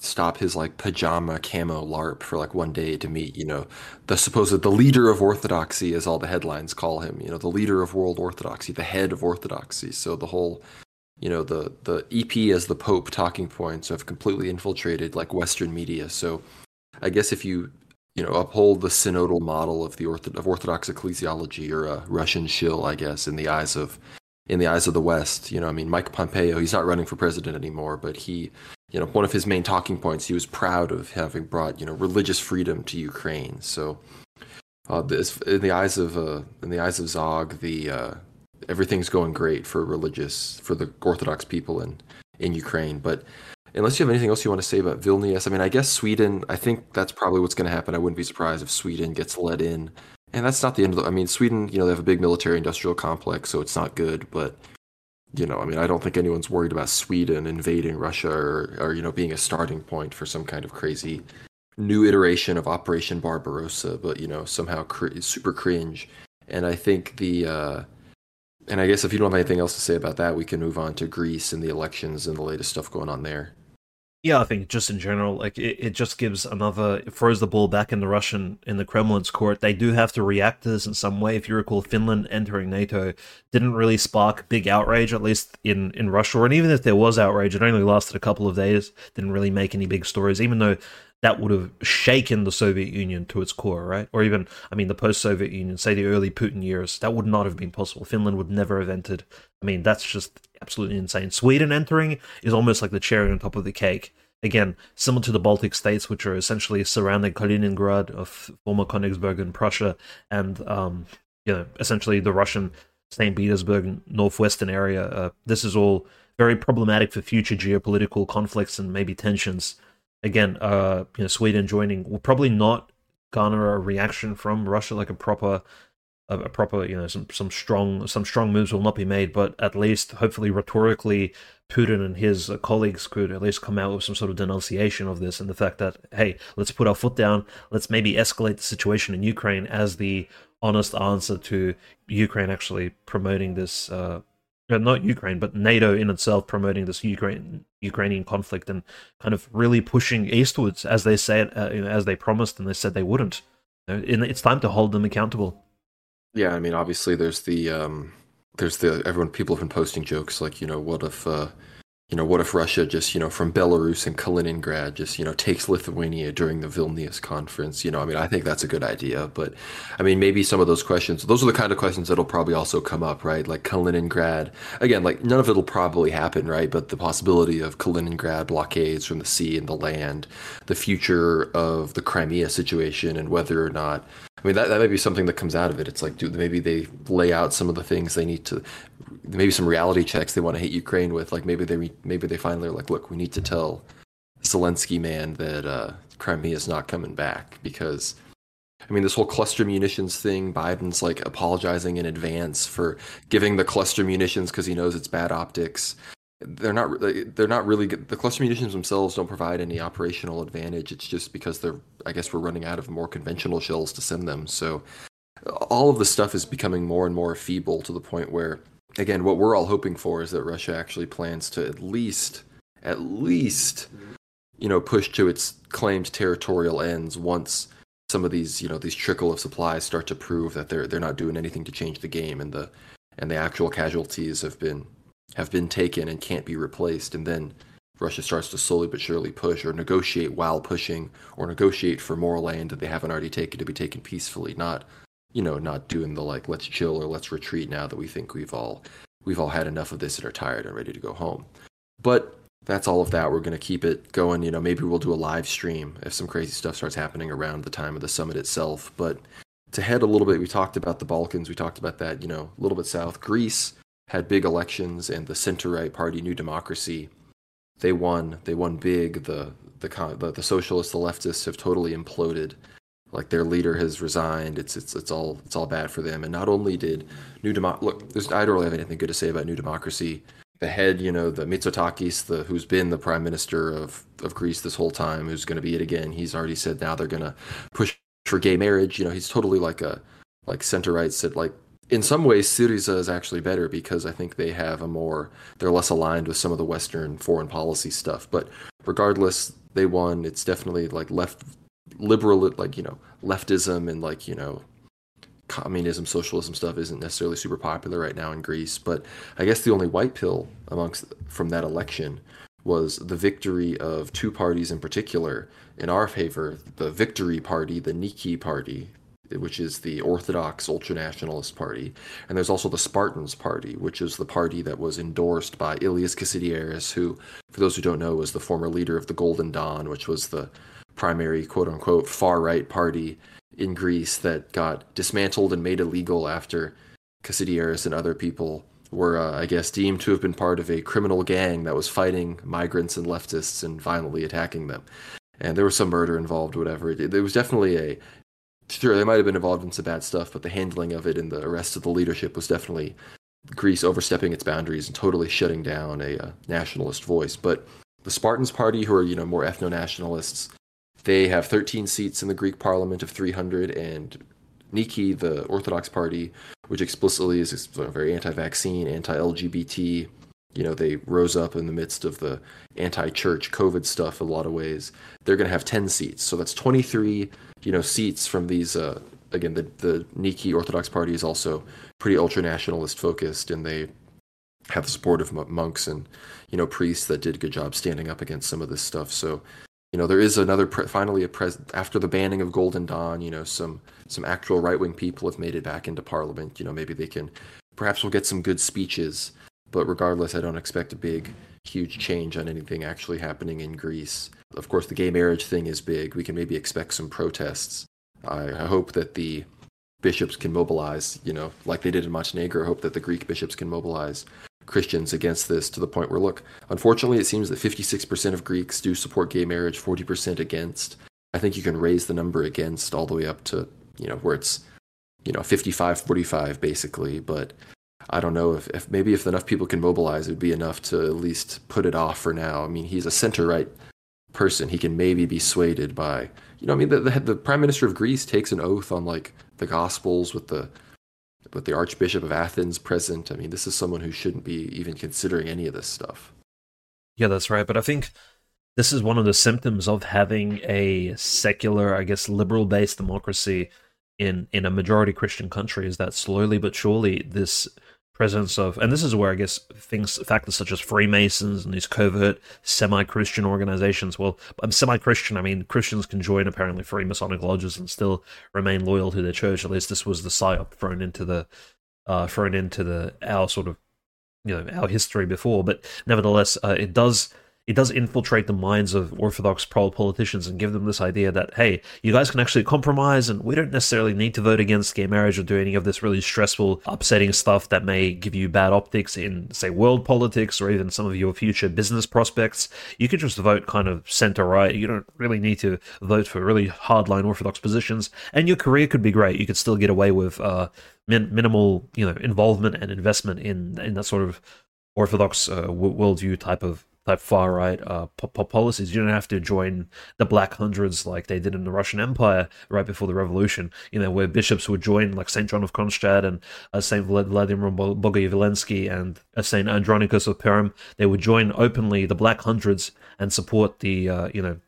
stop his like pajama camo LARP for like one day to meet, you know, the supposed the leader of orthodoxy, as all the headlines call him, you know, the leader of world orthodoxy, the head of orthodoxy. So the whole, you know, the the EP as the Pope talking points have completely infiltrated like Western media. So I guess if you you know uphold the synodal model of the ortho- of Orthodox ecclesiology or a Russian shill, I guess, in the eyes of in the eyes of the West, you know, I mean, Mike Pompeo, he's not running for president anymore, but he you know, one of his main talking points, he was proud of having brought, you know, religious freedom to Ukraine. So, uh, this, in the eyes of uh, in the eyes of Zog, the uh, everything's going great for religious for the Orthodox people in in Ukraine. But unless you have anything else you want to say about Vilnius, I mean, I guess Sweden. I think that's probably what's going to happen. I wouldn't be surprised if Sweden gets let in. And that's not the end of the. I mean, Sweden, you know, they have a big military industrial complex, so it's not good. But you know, I mean, I don't think anyone's worried about Sweden invading Russia or, or you know, being a starting point for some kind of crazy new iteration of Operation Barbarossa, but you know, somehow cr- super cringe. And I think the, uh, and I guess if you don't have anything else to say about that, we can move on to Greece and the elections and the latest stuff going on there. Yeah, I think just in general, like it, it just gives another it throws the ball back in the Russian in the Kremlin's court. They do have to react to this in some way. If you recall, Finland entering NATO didn't really spark big outrage, at least in in Russia. And even if there was outrage, it only lasted a couple of days. Didn't really make any big stories, even though that would have shaken the Soviet Union to its core, right? Or even, I mean, the post-Soviet Union, say the early Putin years, that would not have been possible. Finland would never have entered. I mean, that's just absolutely insane. Sweden entering is almost like the cherry on top of the cake. Again, similar to the Baltic states, which are essentially surrounding Kaliningrad of former Königsberg Prussia, and um, you know, essentially the Russian St. Petersburg northwestern area. Uh, this is all very problematic for future geopolitical conflicts and maybe tensions. Again, uh, you know, Sweden joining will probably not garner a reaction from Russia like a proper a, proper, you know, some some strong some strong moves will not be made, but at least hopefully rhetorically, Putin and his colleagues could at least come out with some sort of denunciation of this and the fact that hey, let's put our foot down, let's maybe escalate the situation in Ukraine as the honest answer to Ukraine actually promoting this. Uh, not Ukraine, but NATO in itself promoting this Ukraine Ukrainian conflict and kind of really pushing eastwards as they said, uh, you know, as they promised and they said they wouldn't. It's time to hold them accountable. Yeah, I mean, obviously, there's the um, there's the everyone. People have been posting jokes like, you know, what if, uh, you know, what if Russia just, you know, from Belarus and Kaliningrad just, you know, takes Lithuania during the Vilnius conference? You know, I mean, I think that's a good idea, but I mean, maybe some of those questions, those are the kind of questions that'll probably also come up, right? Like Kaliningrad, again, like none of it'll probably happen, right? But the possibility of Kaliningrad blockades from the sea and the land, the future of the Crimea situation, and whether or not I mean, that, that might be something that comes out of it. It's like, dude, maybe they lay out some of the things they need to, maybe some reality checks they want to hit Ukraine with. Like maybe they maybe they finally are like, look, we need to tell Zelensky man that uh, Crimea is not coming back because, I mean, this whole cluster munitions thing. Biden's like apologizing in advance for giving the cluster munitions because he knows it's bad optics they're not they're not really good. the cluster munitions themselves don't provide any operational advantage it's just because they're i guess we're running out of more conventional shells to send them so all of the stuff is becoming more and more feeble to the point where again what we're all hoping for is that russia actually plans to at least at least you know push to its claimed territorial ends once some of these you know these trickle of supplies start to prove that they're they're not doing anything to change the game and the and the actual casualties have been have been taken and can't be replaced, and then Russia starts to slowly but surely push or negotiate while pushing or negotiate for more land that they haven't already taken to be taken peacefully, not you know, not doing the like let's chill or let's retreat now that we think we've all we've all had enough of this and are tired and ready to go home. But that's all of that. We're going to keep it going. You know, maybe we'll do a live stream if some crazy stuff starts happening around the time of the summit itself. But to head a little bit, we talked about the Balkans. We talked about that, you know, a little bit south. Greece had big elections, and the center right party, New Democracy, they won. They won big. The the the, the socialists, the leftists, have totally imploded. Like their leader has resigned. It's it's it's all it's all bad for them. And not only did New Demo look, I don't really have anything good to say about New Democracy. The head, you know, the Mitsotakis, the who's been the prime minister of of Greece this whole time, who's going to be it again. He's already said now they're going to push for gay marriage. You know, he's totally like a like center right said like in some ways, Syriza is actually better because I think they have a more, they're less aligned with some of the Western foreign policy stuff. But regardless, they won. It's definitely like left, liberal, like, you know, leftism and like, you know, communism, socialism stuff isn't necessarily super popular right now in Greece. But I guess the only white pill amongst from that election was the victory of two parties in particular in our favor the Victory Party, the Niki Party, which is the Orthodox ultranationalist party, and there's also the Spartans Party, which is the party that was endorsed by Ilias Kasidiaris, who, for those who don't know, was the former leader of the Golden Dawn, which was the primary quote unquote far right party in Greece that got dismantled and made illegal after Kasidiaris and other people were, uh, I guess, deemed to have been part of a criminal gang that was fighting migrants and leftists and violently attacking them. And there was some murder involved, whatever. It, it was definitely a sure they might have been involved in some bad stuff, but the handling of it and the arrest of the leadership was definitely Greece overstepping its boundaries and totally shutting down a, uh, nationalist voice. But the Spartans Party, who are you know more ethno nationalists, they have 13 seats in the Greek Parliament of 300, and Niki, the Orthodox Party, which explicitly is very anti-vaccine, anti-LGBT. You know, they rose up in the midst of the anti-church COVID stuff in a lot of ways. They're going to have 10 seats, so that's 23 you know seats from these uh, again the the Niki Orthodox Party is also pretty ultra nationalist focused, and they have the support of monks and you know priests that did a good job standing up against some of this stuff. So you know there is another pre- finally a pres after the banning of Golden Dawn. You know some some actual right wing people have made it back into Parliament. You know maybe they can perhaps we'll get some good speeches. But regardless, I don't expect a big, huge change on anything actually happening in Greece. Of course, the gay marriage thing is big. We can maybe expect some protests. I, I hope that the bishops can mobilize, you know, like they did in Montenegro. I hope that the Greek bishops can mobilize Christians against this to the point where, look, unfortunately, it seems that 56% of Greeks do support gay marriage, 40% against. I think you can raise the number against all the way up to, you know, where it's, you know, 55 45 basically. But I don't know if, if maybe if enough people can mobilize, it would be enough to at least put it off for now. I mean, he's a center right person, he can maybe be swayed by. You know, I mean, the, the, the prime minister of Greece takes an oath on like the Gospels with the with the Archbishop of Athens present. I mean, this is someone who shouldn't be even considering any of this stuff. Yeah, that's right. But I think this is one of the symptoms of having a secular, I guess, liberal based democracy in in a majority Christian country is that slowly but surely this presence of, and this is where I guess things, factors such as Freemasons and these covert semi-Christian organizations. Well, I'm semi-Christian. I mean, Christians can join apparently Freemasonic lodges and still remain loyal to their church. At least this was the psyop thrown into the, uh, thrown into the our sort of, you know, our history before. But nevertheless, uh, it does it does infiltrate the minds of orthodox pro politicians and give them this idea that hey you guys can actually compromise and we don't necessarily need to vote against gay marriage or do any of this really stressful upsetting stuff that may give you bad optics in say world politics or even some of your future business prospects. You could just vote kind of center right. You don't really need to vote for really hardline orthodox positions and your career could be great. You could still get away with uh, min- minimal you know involvement and investment in in that sort of orthodox uh, worldview type of type far right uh, policies. You don't have to join the Black Hundreds like they did in the Russian Empire right before the revolution. You know, where bishops would join like Saint John of Kronstadt and uh, Saint Vladimir Bogoyavlensky and uh, Saint Andronicus of Perm. They would join openly the Black Hundreds and support the uh, you know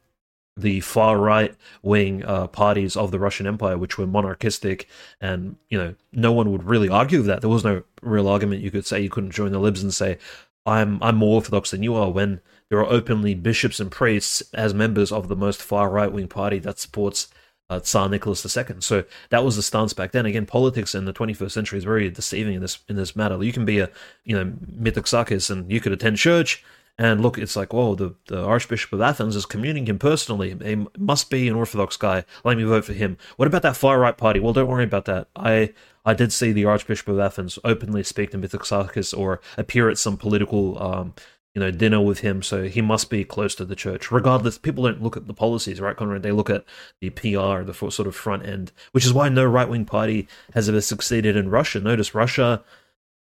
the far right wing uh, parties of the Russian Empire, which were monarchistic, and you know no one would really argue with that. There was no real argument. You could say you couldn't join the libs and say, I'm I'm more orthodox than you are when there are openly bishops and priests as members of the most far right wing party that supports uh, Tsar Nicholas II. So that was the stance back then. Again, politics in the 21st century is very deceiving in this in this matter. You can be a you know Mitoxakis and you could attend church and look, it's like, whoa, the, the Archbishop of Athens is communing him personally. He must be an Orthodox guy. Let me vote for him. What about that far right party? Well, don't worry about that. I I did see the Archbishop of Athens openly speak to Mitoxakis or appear at some political, um, you know, dinner with him. So he must be close to the church. Regardless, people don't look at the policies, right, Conrad? They look at the PR, the sort of front end, which is why no right wing party has ever succeeded in Russia. Notice Russia.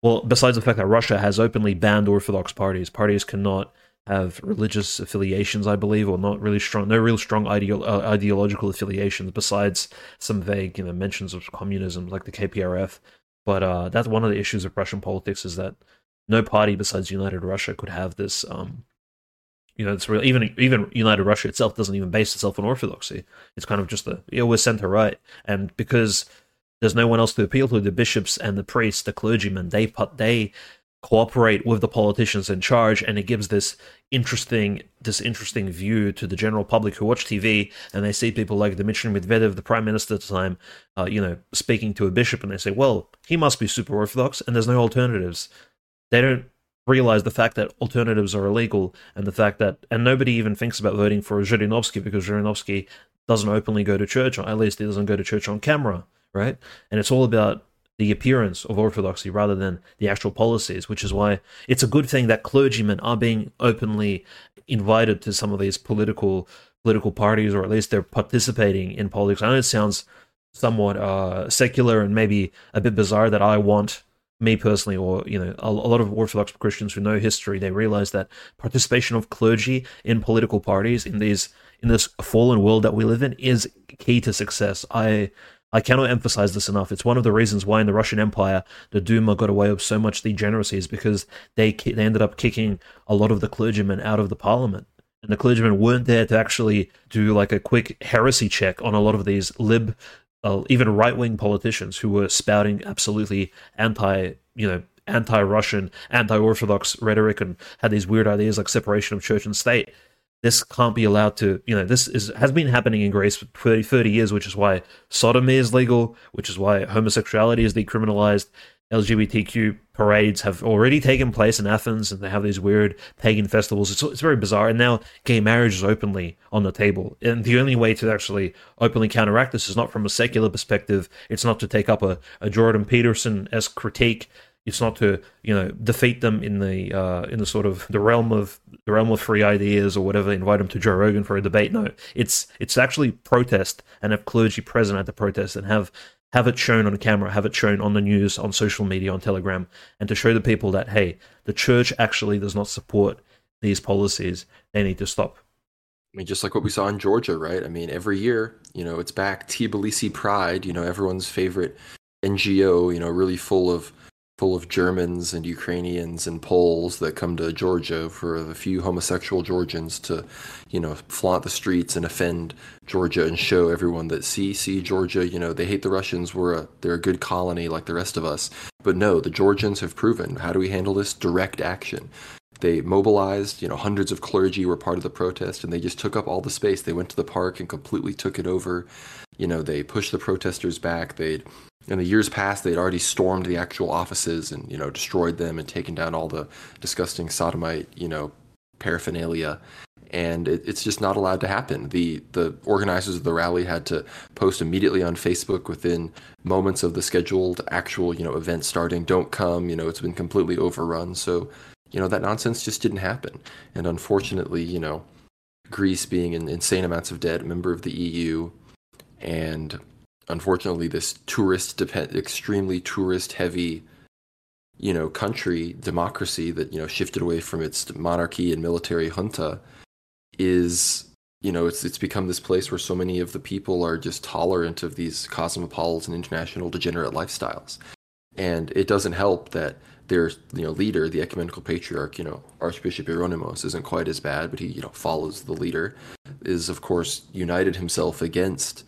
Well, besides the fact that Russia has openly banned Orthodox parties, parties cannot have religious affiliations, I believe, or not really strong, no real strong ideo- uh, ideological affiliations besides some vague, you know, mentions of communism, like the KPRF. But uh, that's one of the issues of Russian politics is that no party besides United Russia could have this. Um, you know, it's. Even even United Russia itself doesn't even base itself on orthodoxy. It's kind of just the you know, we're center right, and because there's no one else to appeal to, the bishops and the priests, the clergymen, they put they cooperate with the politicians in charge, and it gives this interesting this interesting view to the general public who watch TV and they see people like Dmitry Medvedev, the prime minister at the time, uh, you know, speaking to a bishop, and they say, "Well, he must be super orthodox," and there's no alternatives. They don't realize the fact that alternatives are illegal and the fact that and nobody even thinks about voting for Zhirinovsky because Zhirinovsky doesn't openly go to church, or at least he doesn't go to church on camera, right? And it's all about the appearance of orthodoxy rather than the actual policies, which is why it's a good thing that clergymen are being openly invited to some of these political political parties, or at least they're participating in politics. I know it sounds somewhat uh, secular and maybe a bit bizarre that I want me personally, or you know, a, a, lot of Orthodox Christians who know history, they realize that participation of clergy in political parties in these in this fallen world that we live in is key to success. I I cannot emphasize this enough. It's one of the reasons why in the Russian Empire the Duma got away with so much degeneracy is because they they ended up kicking a lot of the clergymen out of the parliament. And the clergymen weren't there to actually do like a quick heresy check on a lot of these lib uh, even right wing politicians who were spouting absolutely anti, you know, anti Russian, anti Orthodox rhetoric and had these weird ideas like separation of church and state. This can't be allowed to, you know, this is has been happening in Greece for 30, 30 years, which is why sodomy is legal, which is why homosexuality is decriminalized, LGBTQ parades have already taken place in Athens, and they have these weird pagan festivals. It's it's very bizarre, and now gay marriage is openly on the table. And the only way to actually openly counteract this is not from a secular perspective. It's not to take up a, a Jordan Peterson esque critique. It's not to you know defeat them in the uh, in the sort of the realm of the realm of free ideas or whatever. Invite them to Joe Rogan for a debate. No, it's it's actually protest and have clergy present at the protest and have have it shown on camera, have it shown on the news, on social media, on Telegram, and to show the people that, hey, the church actually does not support these policies. They need to stop. I mean, just like what we saw in Georgia, right? I mean, every year, you know, it's back. Tbilisi Pride, you know, everyone's favorite NGO, you know, really full of full of Germans and Ukrainians and Poles that come to Georgia for the few homosexual Georgians to, you know, flaunt the streets and offend Georgia and show everyone that see, see Georgia, you know, they hate the Russians. We're a they're a good colony like the rest of us. But no, the Georgians have proven. How do we handle this? Direct action. They mobilized, you know, hundreds of clergy were part of the protest and they just took up all the space. They went to the park and completely took it over. You know, they pushed the protesters back. They'd in the years past they'd already stormed the actual offices and you know destroyed them and taken down all the disgusting sodomite you know paraphernalia. And it, it's just not allowed to happen. The the organizers of the rally had to post immediately on facebook within moments of the scheduled actual you know event starting don't come you know it's been completely overrun. So you know that nonsense just didn't happen. And unfortunately you know greece being in insane amounts of debt member of the eu and unfortunately this tourist depend extremely tourist heavy you know country democracy that you know shifted away from its monarchy and military junta is you know it's it's become this place where so many of the people are just tolerant of these cosmopolitan international degenerate lifestyles. And it doesn't help that their you know leader the ecumenical patriarch you know archbishop hieronymus isn't quite as bad but he you know follows the leader is of course united himself against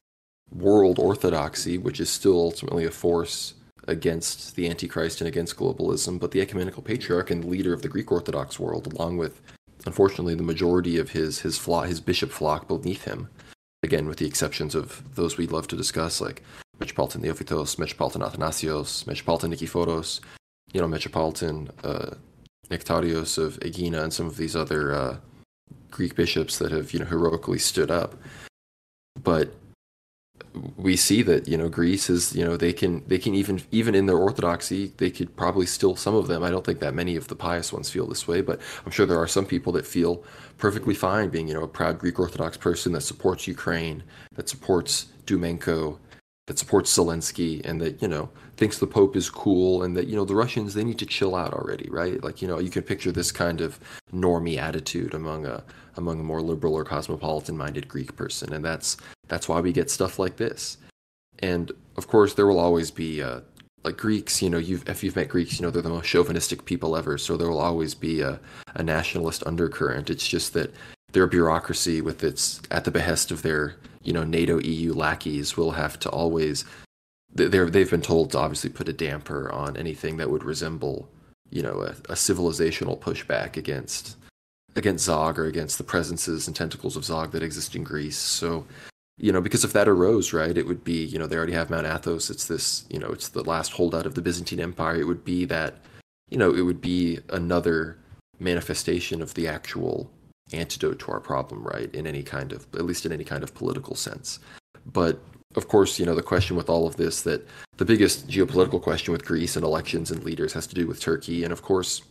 world orthodoxy, which is still ultimately a force against the Antichrist and against globalism, but the ecumenical patriarch and leader of the Greek Orthodox world, along with, unfortunately, the majority of his his flock, his bishop flock beneath him, again with the exceptions of those we would love to discuss, like Metropolitan Neophytos, Metropolitan Athanasios, Metropolitan Nikephoros, you know, Metropolitan uh, Nectarios of Aegina, and some of these other uh, Greek bishops that have you know heroically stood up. But we see that you know Greece is you know they can they can even even in their orthodoxy they could probably still some of them. I don't think that many of the pious ones feel this way but I'm sure there are some people that feel perfectly fine being you know a proud Greek Orthodox person that supports Ukraine that supports Dumenko that supports Zelensky and that you know thinks the Pope is cool and that you know the Russians they need to chill out already right? Like you know you can picture this kind of normie attitude among a among a more liberal or cosmopolitan minded Greek person and that's that's why we get stuff like this. And of course, there will always be uh, like Greeks, you know, you've if you've met Greeks, you know they're the most chauvinistic people ever. So there will always be a, a nationalist undercurrent. It's just that their bureaucracy, with its at the behest of their you know NATO EU lackeys, will have to always they're they've been told to obviously put a damper on anything that would resemble you know a, a civilizational pushback against against Zog or against the presences and tentacles of Zog that exist in Greece. So you know, because if that arose, right, it would be, you know, they already have Mount Athos. It's this, you know, it's the last holdout of the Byzantine Empire. It would be that, you know, it would be another manifestation of the actual antidote to our problem, right, in any kind of, at least in any kind of political sense. But of course, you know, the question with all of this that the biggest geopolitical question with Greece and elections and leaders has to do with Turkey. And of course,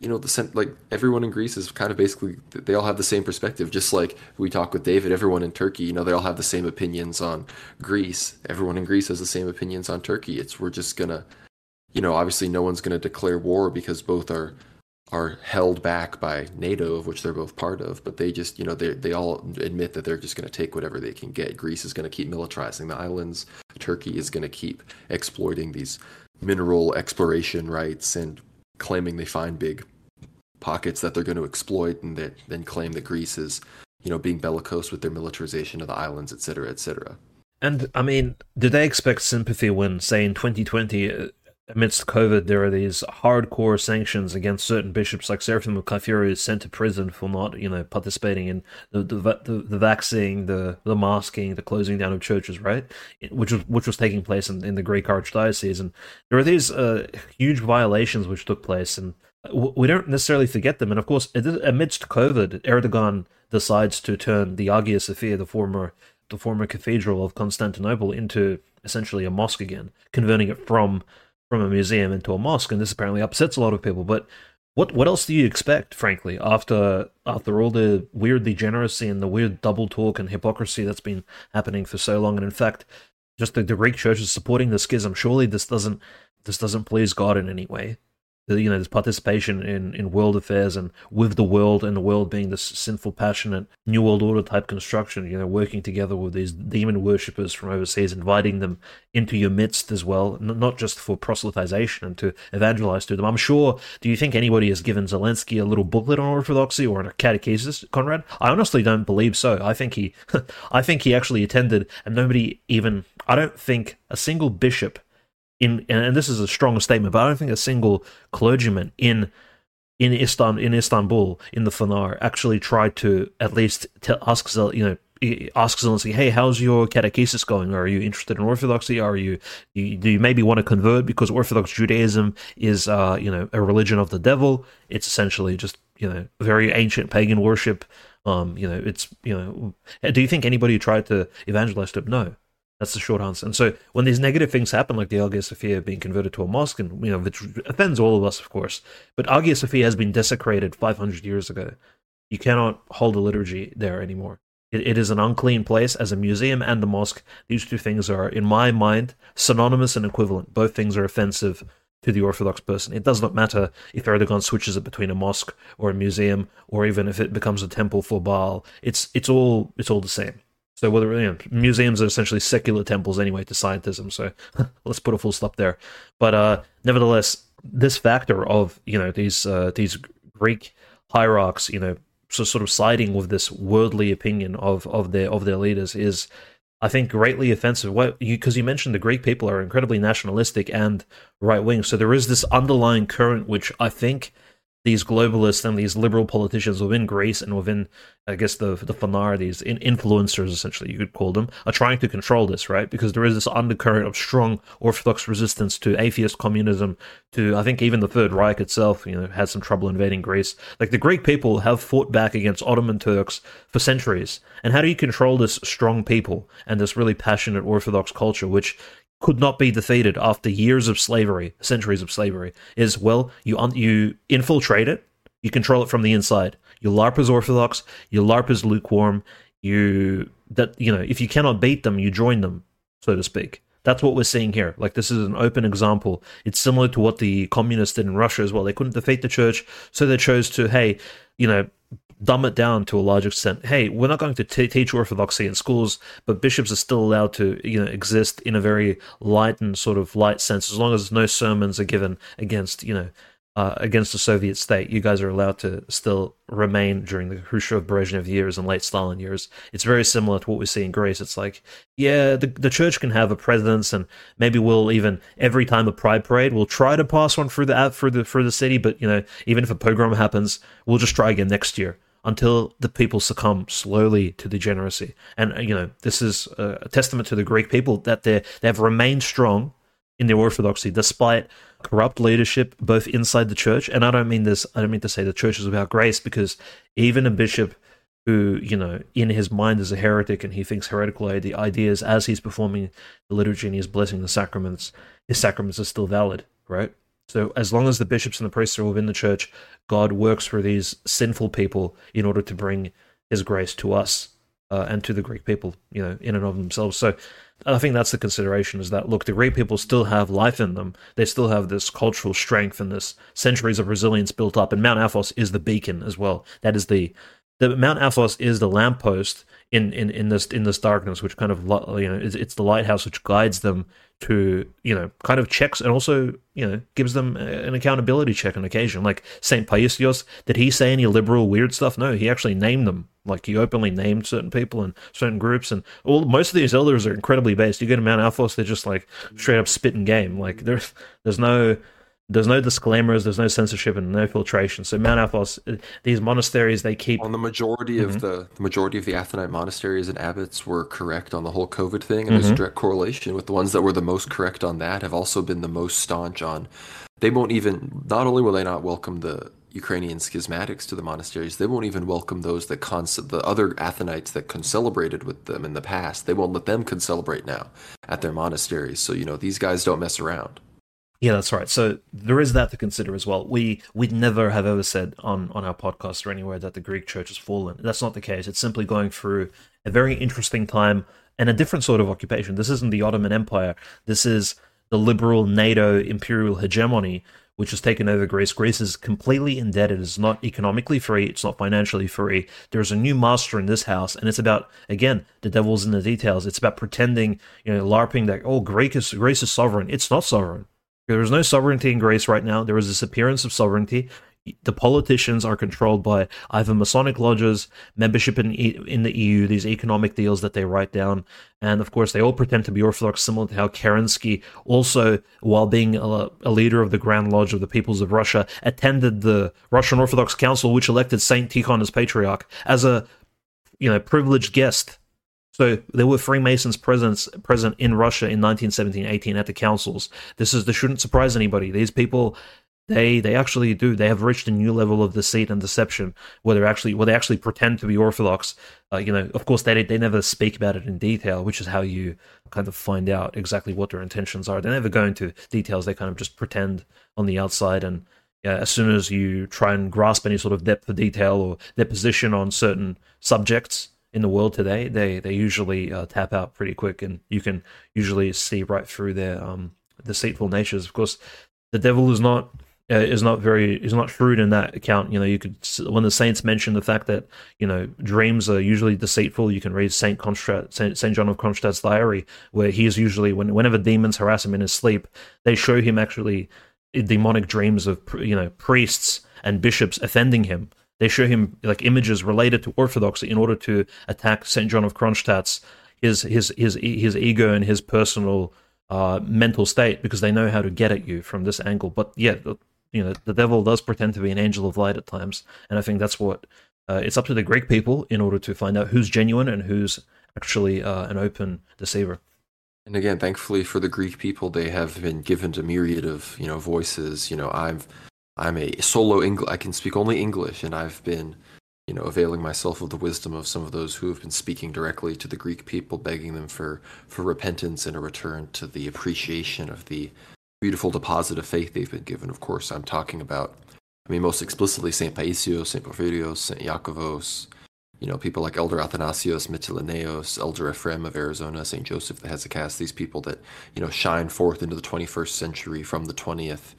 you know the like everyone in Greece is kind of basically they all have the same perspective. Just like we talk with David, everyone in Turkey, you know, they all have the same opinions on Greece. Everyone in Greece has the same opinions on Turkey. It's we're just gonna, you know, obviously no one's gonna declare war because both are are held back by NATO, of which they're both part of. But they just, you know, they they all admit that they're just going to take whatever they can get. Greece is going to keep militarizing the islands. Turkey is going to keep exploiting these mineral exploration rights and claiming they find big pockets that they're going to exploit and that then claim that Greece is, you know, being bellicose with their militarization of the islands, et cetera, et cetera. And I mean, did they expect sympathy when, say, in 2020, amidst COVID, there are these hardcore sanctions against certain bishops, like Seraphim of Kythira is sent to prison for not, you know, participating in the the the, the vaccine, the the masking, the closing down of churches, right? Which was which was taking place in, in the Greek archdiocese, and there are these uh, huge violations which took place, and we don't necessarily forget them. And of course, amidst COVID, Erdogan decides to turn the Hagia Sophia, the former the former cathedral of Constantinople, into essentially a mosque again, converting it from from a museum into a mosque, and this apparently upsets a lot of people. But what what else do you expect, frankly, after after all the weird degeneracy and the weird double talk and hypocrisy that's been happening for so long? And in fact, just the, the Greek Church is supporting the schism. Surely this doesn't this doesn't please God in any way you know, this participation in, in world affairs and with the world and the world being this sinful, passionate new world order type construction, you know, working together with these demon worshippers from overseas, inviting them into your midst as well, not just for proselytization and to evangelize to them. I'm sure, do you think anybody has given Zelensky a little booklet on orthodoxy or a catechesis, Conrad? I honestly don't believe so. I think he, I think he actually attended and nobody even, I don't think a single bishop in and this is a strong statement, but I don't think a single clergyman in in Istan in Istanbul in the Fanar actually tried to at least tell, ask you know ask Zelensky, hey, how's your catechesis going? Are you interested in Orthodoxy? Are you, you do you maybe want to convert because Orthodox Judaism is uh, you know a religion of the devil? It's essentially just you know very ancient pagan worship. Um, you know, it's you know, do you think anybody tried to evangelize to him? No. That's the short answer. And so when these negative things happen, like the Hagia Sophia being converted to a mosque, and you know, which offends all of us, of course, but Hagia Sophia has been desecrated 500 years ago. You cannot hold a liturgy there anymore. It, it is an unclean place as a museum and a mosque. These two things are, in my mind, synonymous and equivalent. Both things are offensive to the Orthodox person. It does not matter if Erdogan switches it between a mosque or a museum, or even if it becomes a temple for Baal. It's it's all it's all the same. So whether you know, museums are essentially secular temples anyway to scientism. So let's put a full stop there. But uh, nevertheless, this factor of you know these uh, these Greek hierarchs, you know, so sort of siding with this worldly opinion of of their of their leaders is, I think, greatly offensive. What because you, you mentioned the Greek people are incredibly nationalistic and right wing, so there is this underlying current which I think these globalists and these liberal politicians within Greece and within, I guess, the the Fanar, these in influencers, essentially, you could call them, are trying to control this, right? Because there is this undercurrent of strong Orthodox resistance to atheist communism, to, I think, even the Third Reich itself, you know, had some trouble invading Greece. Like, the Greek people have fought back against Ottoman Turks for centuries. And how do you control this strong people and this really passionate Orthodox culture, which could not be defeated after years of slavery, centuries of slavery, is well, you un- you infiltrate it, you control it from the inside. Your LARP is orthodox, your LARP is lukewarm. You that you know, if you cannot beat them, you join them, so to speak. That's what we're seeing here. Like this is an open example. It's similar to what the communists did in Russia as well. They couldn't defeat the church, so they chose to, hey, you know, dumb it down to a large extent. Hey, we're not going to t- teach orthodoxy in schools, but bishops are still allowed to, you know, exist in a very light and sort of light sense, as long as no sermons are given against, you know, uh, against the Soviet state. You guys are allowed to still remain during the Khrushchev Brezhnev years and late Stalin years. It's very similar to what we see in Greece. It's like, yeah, the, the church can have a presidents, and maybe we'll even every time a pride parade, we'll try to pass one through the through the through the city. But you know, even if a pogrom happens, we'll just try again next year until the people succumb slowly to degeneracy. And uh, you know, this is a testament to the Greek people that they they have remained strong in their orthodoxy despite corrupt leadership both inside the church and i don't mean this i don't mean to say the church is without grace because even a bishop who you know in his mind is a heretic and he thinks heretical ideas as he's performing the liturgy and he's blessing the sacraments his sacraments are still valid right so as long as the bishops and the priests are within the church god works for these sinful people in order to bring his grace to us uh, and to the greek people you know in and of themselves so I think that's the consideration is that look, the Greek people still have life in them. They still have this cultural strength and this centuries of resilience built up. And Mount Athos is the beacon as well. That is the the Mount Athos is the lamppost in, in, in this in this darkness, which kind of you know it's, it's the lighthouse which guides them to you know kind of checks and also you know gives them an accountability check on occasion. Like saint paisios did he say any liberal weird stuff? No he actually named them. Like he openly named certain people and certain groups and all most of these elders are incredibly based. You get to mount athos they're just like straight up spitting game. Like there's there's no there's no disclaimers, there's no censorship, and no filtration. So Mount Athos, uh, these monasteries, they keep on the majority mm-hmm. of the, the majority of the Athonite monasteries and abbots were correct on the whole COVID thing, and mm-hmm. there's a direct correlation with the ones that were the most correct on that have also been the most staunch on. They won't even. Not only will they not welcome the Ukrainian schismatics to the monasteries, they won't even welcome those that con- the other Athonites that concelebrated with them in the past. They won't let them concelebrate now at their monasteries. So you know these guys don't mess around. Yeah, that's right. So there is that to consider as well. We we'd never have ever said on on our podcast or anywhere that the Greek Church has fallen. That's not the case. It's simply going through a very interesting time and a different sort of occupation. This isn't the Ottoman Empire. This is the liberal NATO imperial hegemony, which has taken over Greece. Greece is completely indebted. It's not economically free. It's not financially free. There's a new master in this house, and it's about again the devil's in the details. It's about pretending, you know, larping that oh, Greek is Greece is sovereign. It's not sovereign. There is no sovereignty in Greece right now. There is this appearance of sovereignty. The politicians are controlled by either Masonic lodges, membership in in the EU, these economic deals that they write down, and of course they all pretend to be Orthodox, similar to how Kerensky also, while being a, a leader of the Grand Lodge of the Peoples of Russia, attended the Russian Orthodox Council, which elected Saint Tikhon as patriarch, as a you know privileged guest so there were Freemasons present present in Russia in 1917-18 at the councils. This is this shouldn't surprise anybody. These people they they actually do they have reached a new level of deceit and deception where they actually where they actually pretend to be orthodox uh, you know of course they they never speak about it in detail which is how you kind of find out exactly what their intentions are they never go into details they kind of just pretend on the outside and yeah, as soon as you try and grasp any sort of depth of detail or their position on certain subjects in the world today, they they usually uh, tap out pretty quick, and you can usually see right through their um, deceitful natures. Of course, the devil is not uh, is not very is not shrewd in that account. You know, you could when the saints mention the fact that you know dreams are usually deceitful. You can read Saint Kronstadt, Saint, Saint John of Kronstadt's diary, where he is usually when whenever demons harass him in his sleep, they show him actually demonic dreams of you know priests and bishops offending him they show him like images related to orthodoxy in order to attack Saint John of Kronstadt's his his his his ego and his personal uh, mental state because they know how to get at you from this angle. But yeah, you know the devil does pretend to be an angel of light at times, and I think that's what uh, it's up to the Greek people in order to find out who's genuine and who's actually uh, an open deceiver. And again, thankfully for the Greek people, they have been given a myriad of you know voices. You know, I've I'm a solo English. I can speak only English, and I've been, you know, availing myself of the wisdom of some of those who have been speaking directly to the Greek people, begging them for for repentance and a return to the appreciation of the beautiful deposit of faith they've been given. Of course, I'm talking about, I mean, most explicitly Saint Paisios, Saint Porphyrios, Saint Iakovos, you know, people like Elder Athanasios Mytileneos, Elder Ephraim of Arizona, Saint Joseph the Hesychast, these people that, you know, shine forth into the 21st century from the 20th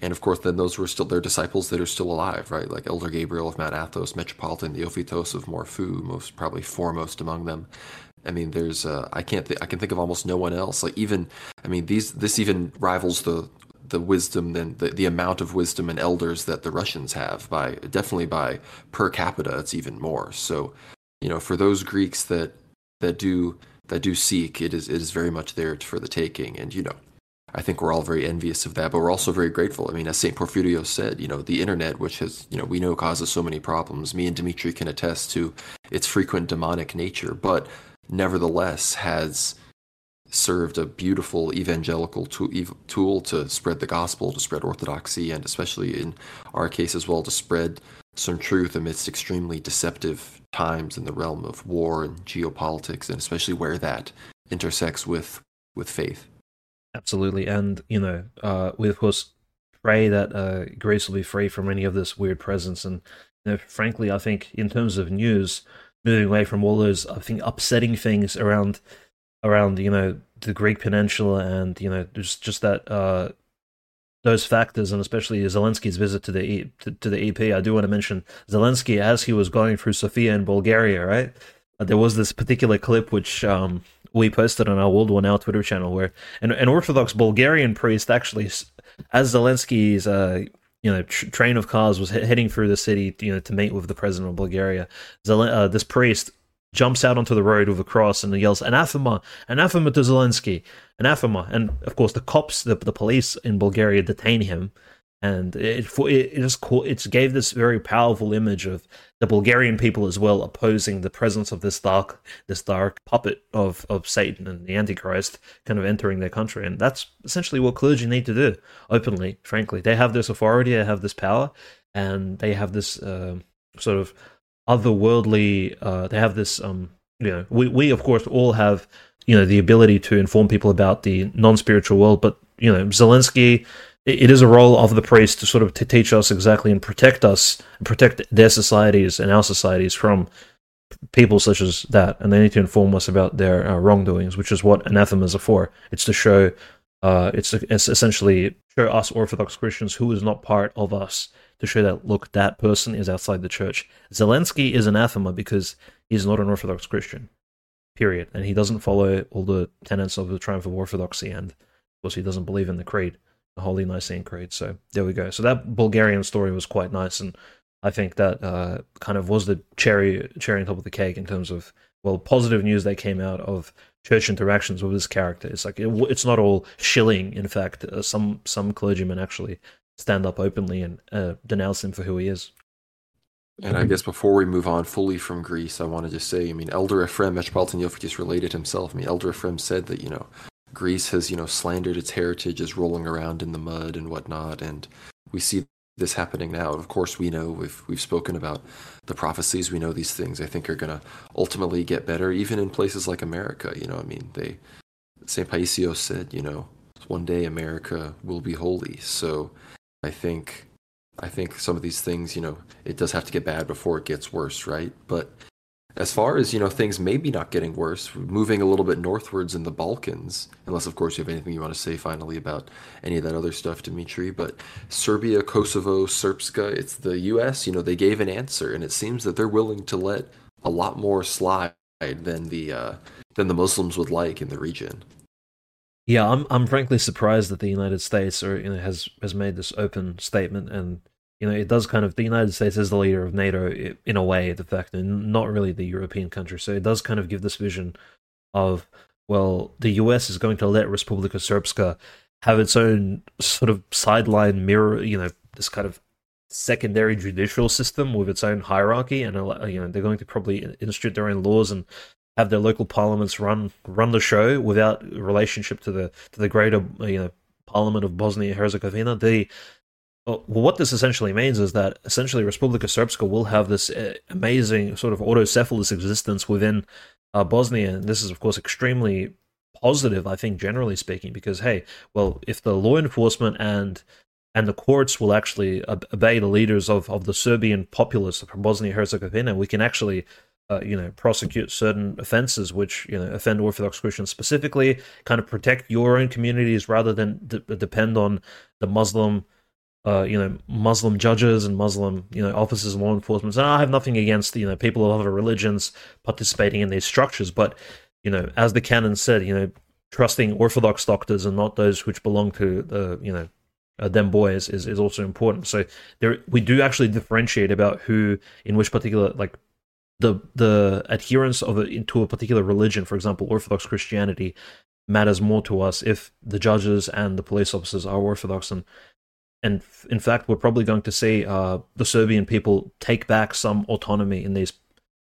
and of course, then those were still their disciples that are still alive, right? Like Elder Gabriel of Mount Athos, Metropolitan Neophytos of Morphou, most probably foremost among them. I mean, there's uh, I can't th- I can think of almost no one else. Like even I mean these this even rivals the the wisdom and the, the amount of wisdom and elders that the Russians have by definitely by per capita it's even more. So you know for those Greeks that that do that do seek it is it is very much there for the taking and you know I think we're all very envious of that, but we're also very grateful. I mean, as St. Porphyrio said, you know, the internet, which has, you know, we know causes so many problems, me and Dimitri can attest to its frequent demonic nature, but nevertheless has served a beautiful evangelical tool to spread the gospel, to spread orthodoxy, and especially in our case as well, to spread some truth amidst extremely deceptive times in the realm of war and geopolitics, and especially where that intersects with with faith. Absolutely, and you know, uh, we of course pray that uh, Greece will be free from any of this weird presence. And you know, frankly, I think in terms of news, moving away from all those, I think upsetting things around around you know the Greek peninsula and you know just just that uh, those factors, and especially Zelensky's visit to the e, to, to, the EP. I do want to mention Zelensky as he was going through Sofia in Bulgaria, right? Uh, there was this particular clip which um, we posted on our World War Now Twitter channel where an, an Orthodox Bulgarian priest actually, as Zelensky's uh, you know tr- train of cars was he- heading through the city, you know, to meet with the president of Bulgaria, uh, this priest jumps out onto the road with a cross and yells anathema anathema to zelensky anathema. And of course the cops the, the police in bulgaria detain him and it it, it just it gave this very powerful image of the Bulgarian people as well opposing the presence of this dark this dark puppet of of Satan and the Antichrist kind of entering their country, and that's essentially what clergy need to do openly. Frankly, they have this authority, they have this power, and they have this uh, sort of otherworldly. Uh, they have this. Um, you know, we we of course all have you know the ability to inform people about the non spiritual world, but you know Zelensky it is a role of the priest to sort of to teach us exactly and protect us protect their societies and our societies from people such as that. And they need to inform us about their uh, wrongdoings which is what anathemas are for. It's to show uh, it's, it's essentially show us orthodox christians who is not part of us to show that look that person is outside the church. Zelensky is anathema because he's not an orthodox christian period. And he doesn't follow all the tenets of the triumph of orthodoxy and of course he doesn't believe in the creed the Holy Nicene Creed. So there we go. So that Bulgarian story was quite nice, and I think that uh, kind of was the cherry cherry on top of the cake in terms of well positive news that came out of church interactions with this character. It's like it, it's not all shilling. In fact, uh, some some clergymen actually stand up openly and uh, denounce him for who he is. And I guess before we move on fully from Greece, I want to just say, I mean, Elder Ephraim, Metropolitan Neophytos related himself. I mean, Elder Ephraim said that, you know, Greece has, you know, slandered its heritage as rolling around in the mud and whatnot, and we see this happening now. Of course, we know we've we've spoken about the prophecies. We know these things. I think are going to ultimately get better, even in places like America. You know, I mean, they Saint Paisios said, you know, one day America will be holy. So, I think I think some of these things, you know, it does have to get bad before it gets worse, right? But as far as you know things maybe not getting worse moving a little bit northwards in the balkans unless of course you have anything you want to say finally about any of that other stuff dimitri but serbia kosovo srpska it's the us you know they gave an answer and it seems that they're willing to let a lot more slide than the uh, than the muslims would like in the region. Yeah i'm i'm frankly surprised that the united states or you know has has made this open statement and you know, it does kind of the United States is the leader of NATO in a way, the fact, and not really the European country. So it does kind of give this vision of well, the US is going to let Respublika Srpska have its own sort of sideline mirror, you know, this kind of secondary judicial system with its own hierarchy, and uh, you know they're going to probably institute their own laws and have their local parliaments run run the show without relationship to the to the greater you know parliament of Bosnia Herzegovina. The well, what this essentially means is that essentially Republika Srpska will have this uh, amazing sort of autocephalous existence within uh, Bosnia. And this is, of course, extremely positive, I think, generally speaking, because, hey, well, if the law enforcement and and the courts will actually obey the leaders of, of the Serbian populace from Bosnia Herzegovina, we can actually uh, you know, prosecute certain offenses which you know offend Orthodox Christians specifically, kind of protect your own communities rather than depend on the Muslim uh, you know, Muslim judges and Muslim, you know, officers and law enforcement. And I have nothing against, you know, people of other religions participating in these structures, but, you know, as the canon said, you know, trusting Orthodox doctors and not those which belong to the, you know, uh, them boys is, is also important. So there, we do actually differentiate about who, in which particular, like, the the adherence of it to a particular religion, for example, Orthodox Christianity, matters more to us if the judges and the police officers are Orthodox and and in fact, we're probably going to see uh, the Serbian people take back some autonomy in these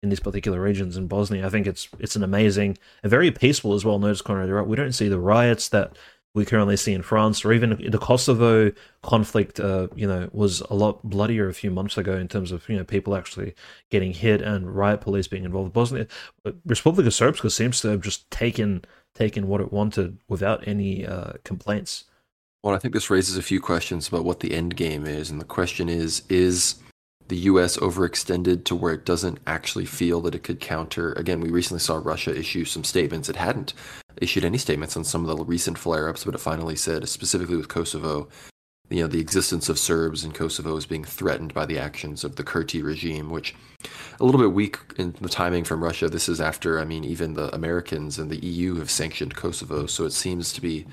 in these particular regions in Bosnia. I think it's it's an amazing and very peaceful as well. Notice, Conrad, we don't see the riots that we currently see in France, or even the Kosovo conflict. Uh, you know, was a lot bloodier a few months ago in terms of you know people actually getting hit and riot police being involved. Bosnia, Republika Srpska seems to have just taken taken what it wanted without any uh, complaints. Well, I think this raises a few questions about what the end game is. And the question is Is the US overextended to where it doesn't actually feel that it could counter? Again, we recently saw Russia issue some statements. It hadn't issued any statements on some of the recent flare ups, but it finally said, specifically with Kosovo, you know, the existence of Serbs in Kosovo is being threatened by the actions of the Kurti regime, which a little bit weak in the timing from Russia. This is after, I mean, even the Americans and the EU have sanctioned Kosovo, so it seems to be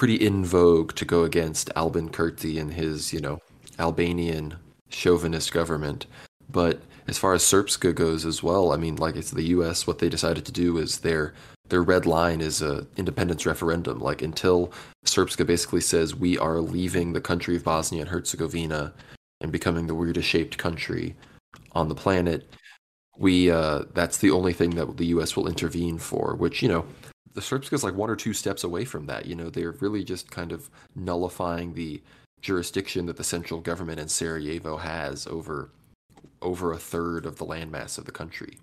pretty in vogue to go against Albin Kurti and his, you know, Albanian chauvinist government. But as far as Serbska goes as well, I mean, like it's the U.S. What they decided to do is their their red line is a independence referendum. Like until Serbska basically says we are leaving the country of Bosnia and Herzegovina and becoming the weirdest shaped country on the planet, we uh, that's the only thing that the U.S. will intervene for. Which you know the Srpska is like one or two steps away from that. You know, they're really just kind of nullifying the jurisdiction that the central government in Sarajevo has over over a third of the landmass of the country.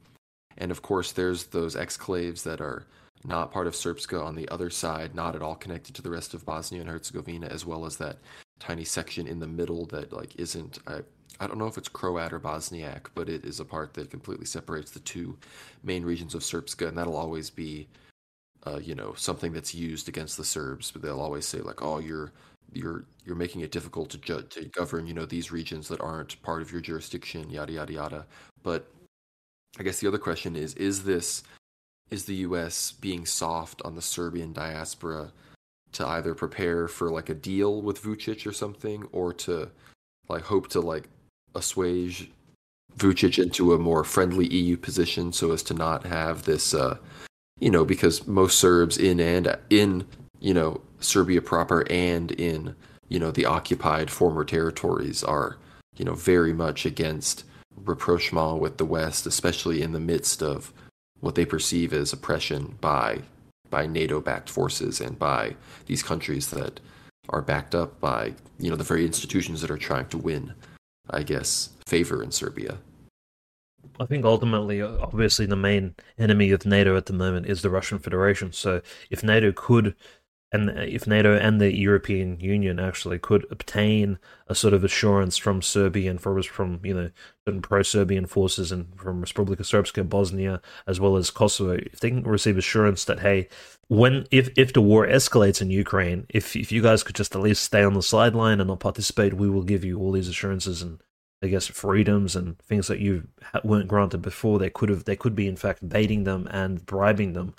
And of course, there's those exclaves that are not part of Srpska on the other side, not at all connected to the rest of Bosnia and Herzegovina, as well as that tiny section in the middle that like isn't. I, I don't know if it's Croat or Bosniak, but it is a part that completely separates the two main regions of Srpska, and that'll always be uh, you know something that's used against the Serbs. But they'll always say like, "Oh, you're you're you're making it difficult to ju- to govern you know these regions that aren't part of your jurisdiction." Yada yada yada. But I guess the other question is: Is this is the U.S. being soft on the Serbian diaspora to either prepare for like a deal with Vucic or something, or to like hope to like assuage Vucic into a more friendly EU position so as to not have this uh, you know, because most Serbs in and in, you know, Serbia proper and in, you know, the occupied former territories are, you know, very much against rapprochement with the West, especially in the midst of what they perceive as oppression by by NATO-backed forces and by these countries that are backed up by, you know, the very institutions that are trying to win, I guess, favor in Serbia. I think ultimately, uh, obviously, the main enemy of NATO at the moment is the Russian Federation. So, if NATO could, and if NATO and the European Union actually could obtain a sort of assurance from Serbia and from, from you know certain pro-Serbian forces and from Republika Srpska, Bosnia, as well as Kosovo, if they can receive assurance that hey, when if if the war escalates in Ukraine, if if you guys could just at least stay on the sideline and not participate, we will give you all these assurances and I guess freedoms and things that you weren't granted before. They could have, they could be in fact baiting them and bribing them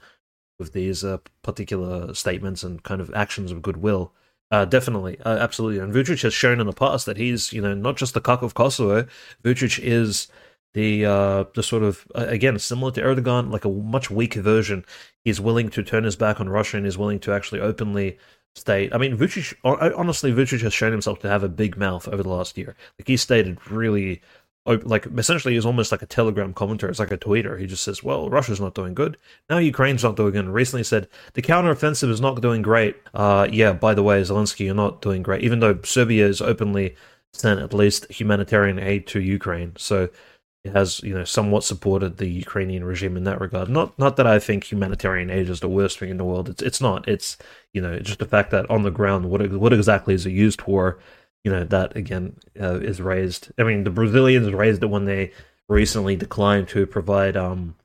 with these uh, particular statements and kind of actions of goodwill. Uh, definitely, uh, absolutely. And Vucic has shown in the past that he's, you know, not just the cock of Kosovo. Vucic is the uh, the sort of again similar to Erdogan, like a much weaker version. He's willing to turn his back on Russia and is willing to actually openly state. I mean, Vucic, honestly, Vucic has shown himself to have a big mouth over the last year. Like he stated really, like essentially, he's almost like a Telegram commentator. It's like a tweeter. He just says, "Well, Russia's not doing good. Now Ukraine's not doing good." recently said the counteroffensive is not doing great. Uh, yeah, by the way, Zelensky, you're not doing great. Even though Serbia has openly sent at least humanitarian aid to Ukraine, so has you know somewhat supported the Ukrainian regime in that regard. Not not that I think humanitarian aid is the worst thing in the world. It's it's not. It's you know just the fact that on the ground, what what exactly is it used for? You know that again uh, is raised. I mean, the Brazilians raised it when they recently declined to provide um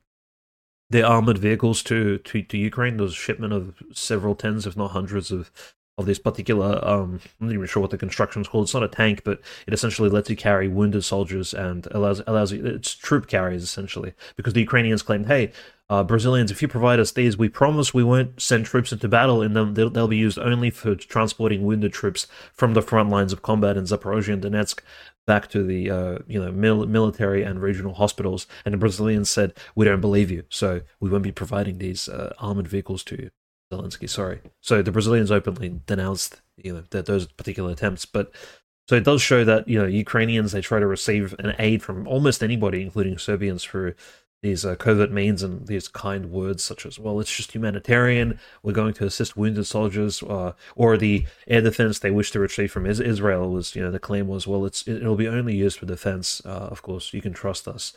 their armored vehicles to to to Ukraine. There was a shipment of several tens, if not hundreds, of of this particular um I'm not even sure what the construction is called. It's not a tank, but it essentially lets you carry wounded soldiers and allows allows you it's troop carriers essentially because the Ukrainians claimed, hey. Uh, Brazilians, if you provide us these, we promise we won't send troops into battle in them. They'll, they'll be used only for transporting wounded troops from the front lines of combat in Zaporozhye and Donetsk back to the uh, you know mil- military and regional hospitals. And the Brazilians said, "We don't believe you, so we won't be providing these uh, armored vehicles to you." Zelensky, sorry. So the Brazilians openly denounced you know that those particular attempts, but so it does show that you know Ukrainians they try to receive an aid from almost anybody, including Serbians, through these uh, covert means and these kind words such as well it's just humanitarian. We're going to assist wounded soldiers uh, or the air defense they wish to retrieve from israel was you know the claim was well it's it'll be only used for defense. Uh, of course you can trust us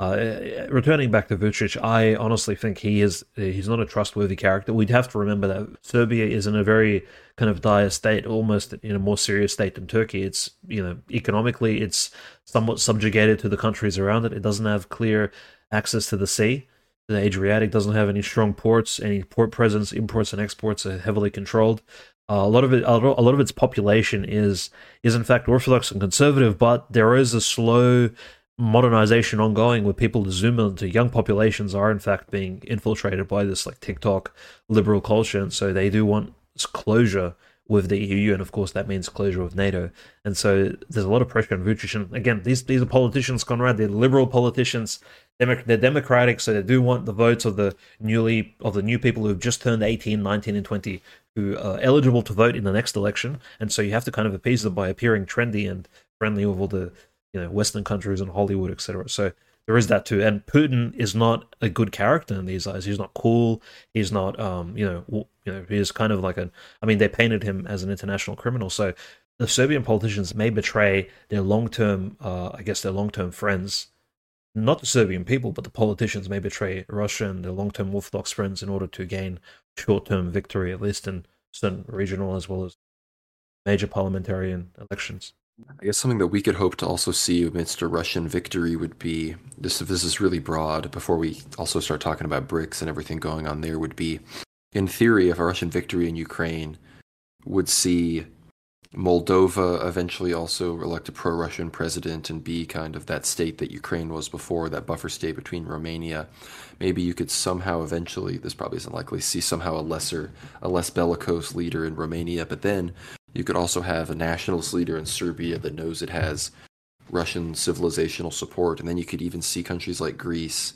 uh, returning back to Vucic, I honestly think he is he's not a trustworthy character. We'd have to remember that Serbia is in a very kind of dire state, almost in a more serious state than Turkey. It's you know economically it's somewhat subjugated to the countries around it. It doesn't have clear access to the sea. The Adriatic doesn't have any strong ports. Any port presence, imports and exports are heavily controlled. Uh, a lot of it, a lot of its population is is in fact Orthodox and conservative, but there is a slow modernization ongoing where people zoom into young populations are in fact being infiltrated by this like TikTok liberal culture, and so they do want closure with the EU, and of course that means closure with NATO. And so there's a lot of pressure on Vucic. And again, these these are politicians, Conrad. They're liberal politicians. They're democratic, so they do want the votes of the newly of the new people who've just turned 18, 19, and 20 who are eligible to vote in the next election. And so you have to kind of appease them by appearing trendy and friendly with all the you know Western countries and Hollywood, etc. So there is that too. And Putin is not a good character in these eyes. He's not cool. He's not, um, you know, you know, he's kind of like a. I mean, they painted him as an international criminal. So the Serbian politicians may betray their long-term, uh, I guess, their long-term friends. Not the Serbian people, but the politicians may betray Russia and their long-term Orthodox friends in order to gain short-term victory, at least in certain regional as well as major parliamentarian elections. I guess something that we could hope to also see amidst a Russian victory would be this. This is really broad. Before we also start talking about BRICS and everything going on there, would be, in theory, if a Russian victory in Ukraine would see Moldova eventually also elect a pro-Russian president and be kind of that state that Ukraine was before, that buffer state between Romania. Maybe you could somehow eventually, this probably isn't likely, see somehow a lesser, a less bellicose leader in Romania, but then you could also have a nationalist leader in Serbia that knows it has Russian civilizational support. And then you could even see countries like Greece,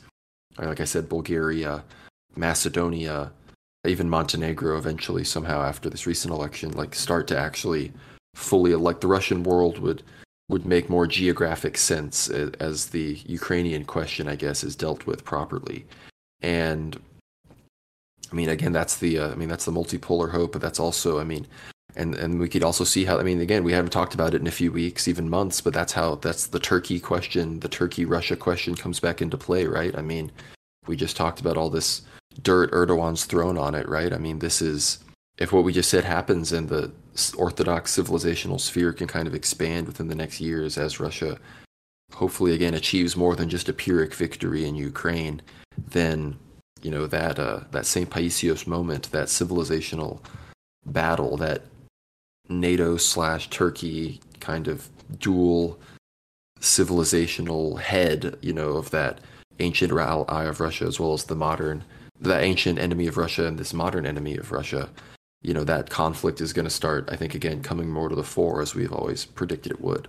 like I said, Bulgaria, Macedonia, even Montenegro eventually somehow after this recent election, like start to actually fully like the Russian world would would make more geographic sense as the Ukrainian question, I guess, is dealt with properly. And I mean, again, that's the uh, I mean that's the multipolar hope, but that's also I mean and and we could also see how I mean again we haven't talked about it in a few weeks even months but that's how that's the Turkey question the Turkey Russia question comes back into play right I mean we just talked about all this dirt Erdogan's thrown on it right I mean this is if what we just said happens and the orthodox civilizational sphere can kind of expand within the next years as Russia hopefully again achieves more than just a pyrrhic victory in Ukraine then you know that uh, that St. Paisios moment that civilizational battle that NATO slash Turkey kind of dual civilizational head, you know, of that ancient ally of Russia as well as the modern, that ancient enemy of Russia and this modern enemy of Russia. You know, that conflict is going to start, I think, again, coming more to the fore as we've always predicted it would.